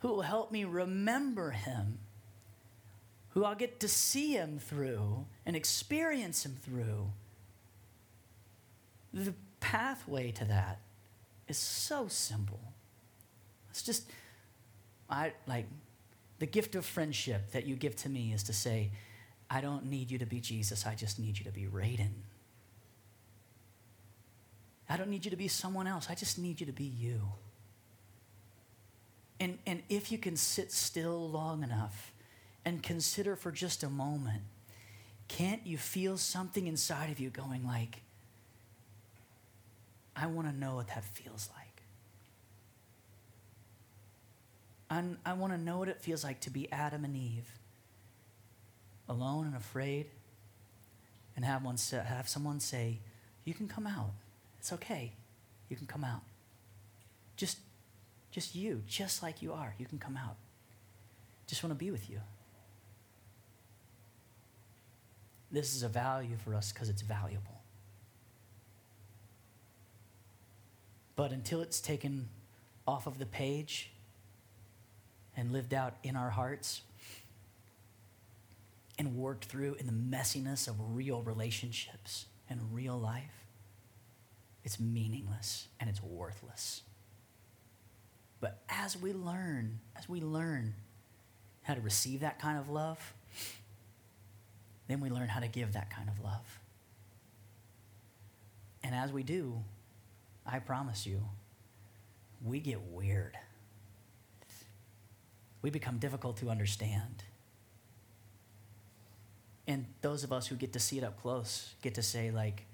who will help me remember him, who I'll get to see him through and experience him through. The pathway to that is so simple. It's just, I like the gift of friendship that you give to me is to say, I don't need you to be Jesus, I just need you to be Raiden. I don't need you to be someone else, I just need you to be you. And, and if you can sit still long enough and consider for just a moment, can't you feel something inside of you going like, I want to know what that feels like? I'm, i want to know what it feels like to be Adam and Eve, alone and afraid, and have, one have someone say, You can come out. It's okay. You can come out. Just just you, just like you are. You can come out. Just want to be with you. This is a value for us because it's valuable. But until it's taken off of the page and lived out in our hearts and worked through in the messiness of real relationships and real life, it's meaningless and it's worthless. But as we learn, as we learn how to receive that kind of love, then we learn how to give that kind of love. And as we do, I promise you, we get weird. We become difficult to understand. And those of us who get to see it up close get to say, like,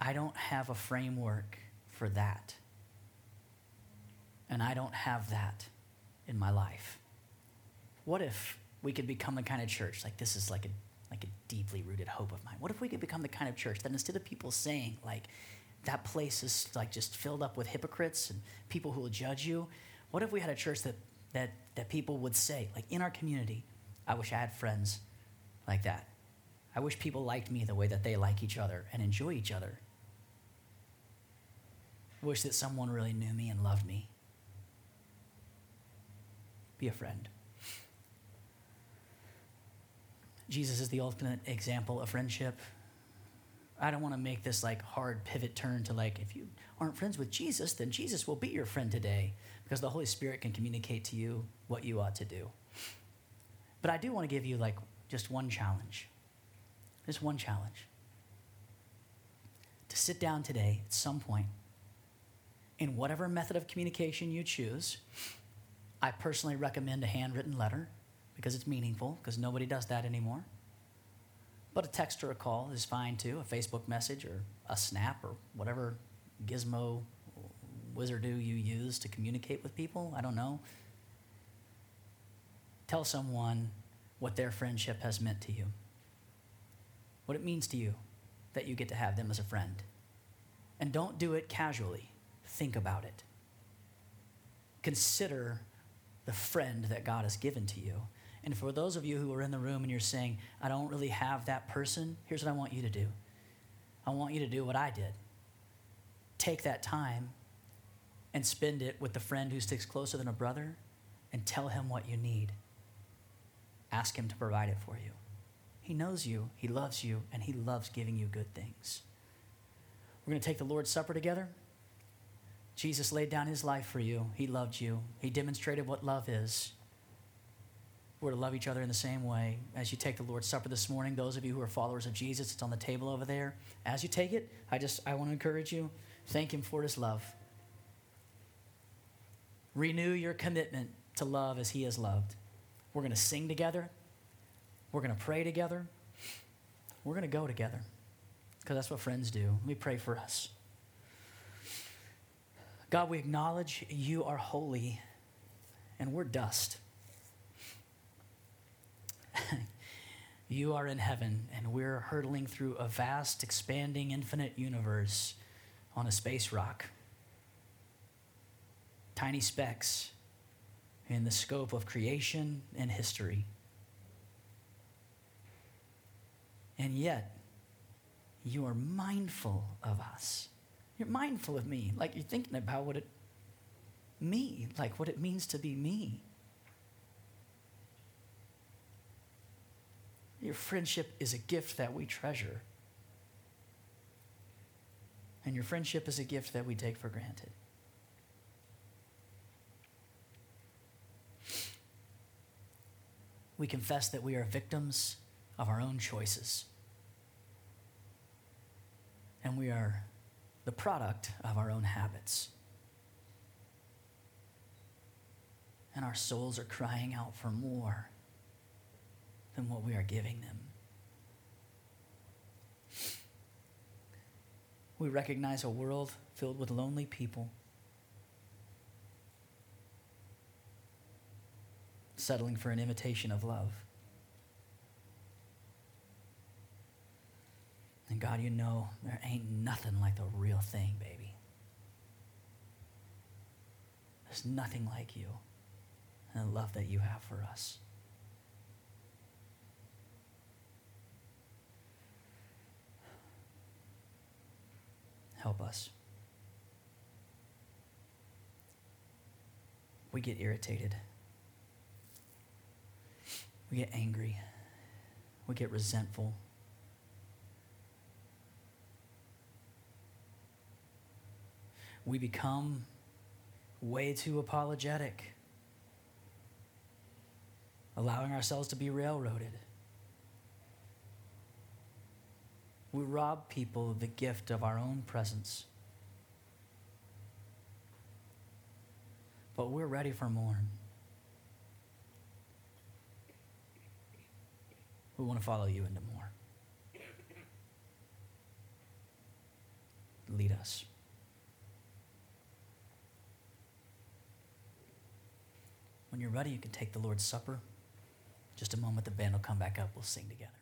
I don't have a framework for that and I don't have that in my life. What if we could become the kind of church like this is like a like a deeply rooted hope of mine. What if we could become the kind of church that instead of people saying like that place is like just filled up with hypocrites and people who will judge you, what if we had a church that that that people would say like in our community, I wish I had friends like that. I wish people liked me the way that they like each other and enjoy each other. I wish that someone really knew me and loved me be a friend. Jesus is the ultimate example of friendship. I don't want to make this like hard pivot turn to like, if you aren't friends with Jesus, then Jesus will be your friend today because the Holy Spirit can communicate to you what you ought to do. But I do want to give you like just one challenge. Just one challenge. To sit down today at some point in whatever method of communication you choose. I personally recommend a handwritten letter because it's meaningful, because nobody does that anymore. But a text or a call is fine too, a Facebook message or a snap or whatever gizmo wizardoo you use to communicate with people. I don't know. Tell someone what their friendship has meant to you, what it means to you that you get to have them as a friend. And don't do it casually, think about it. Consider the friend that God has given to you. And for those of you who are in the room and you're saying, I don't really have that person, here's what I want you to do. I want you to do what I did. Take that time and spend it with the friend who sticks closer than a brother and tell him what you need. Ask him to provide it for you. He knows you, he loves you, and he loves giving you good things. We're going to take the Lord's Supper together. Jesus laid down his life for you. He loved you. He demonstrated what love is. We're to love each other in the same way. As you take the Lord's Supper this morning, those of you who are followers of Jesus, it's on the table over there. As you take it, I just I want to encourage you, thank him for his love. Renew your commitment to love as he has loved. We're going to sing together. We're going to pray together. We're going to go together because that's what friends do. Let me pray for us. God, we acknowledge you are holy and we're dust. (laughs) you are in heaven, and we're hurtling through a vast, expanding, infinite universe on a space rock. Tiny specks in the scope of creation and history. And yet, you are mindful of us. You're mindful of me. Like you're thinking about what it me, like what it means to be me. Your friendship is a gift that we treasure. And your friendship is a gift that we take for granted. We confess that we are victims of our own choices. And we are the product of our own habits. And our souls are crying out for more than what we are giving them. We recognize a world filled with lonely people, settling for an imitation of love. And God, you know there ain't nothing like the real thing, baby. There's nothing like you and the love that you have for us. Help us. We get irritated. We get angry. We get resentful. We become way too apologetic, allowing ourselves to be railroaded. We rob people of the gift of our own presence. But we're ready for more. We want to follow you into more. Lead us. When you're ready, you can take the Lord's Supper. Just a moment, the band will come back up. We'll sing together.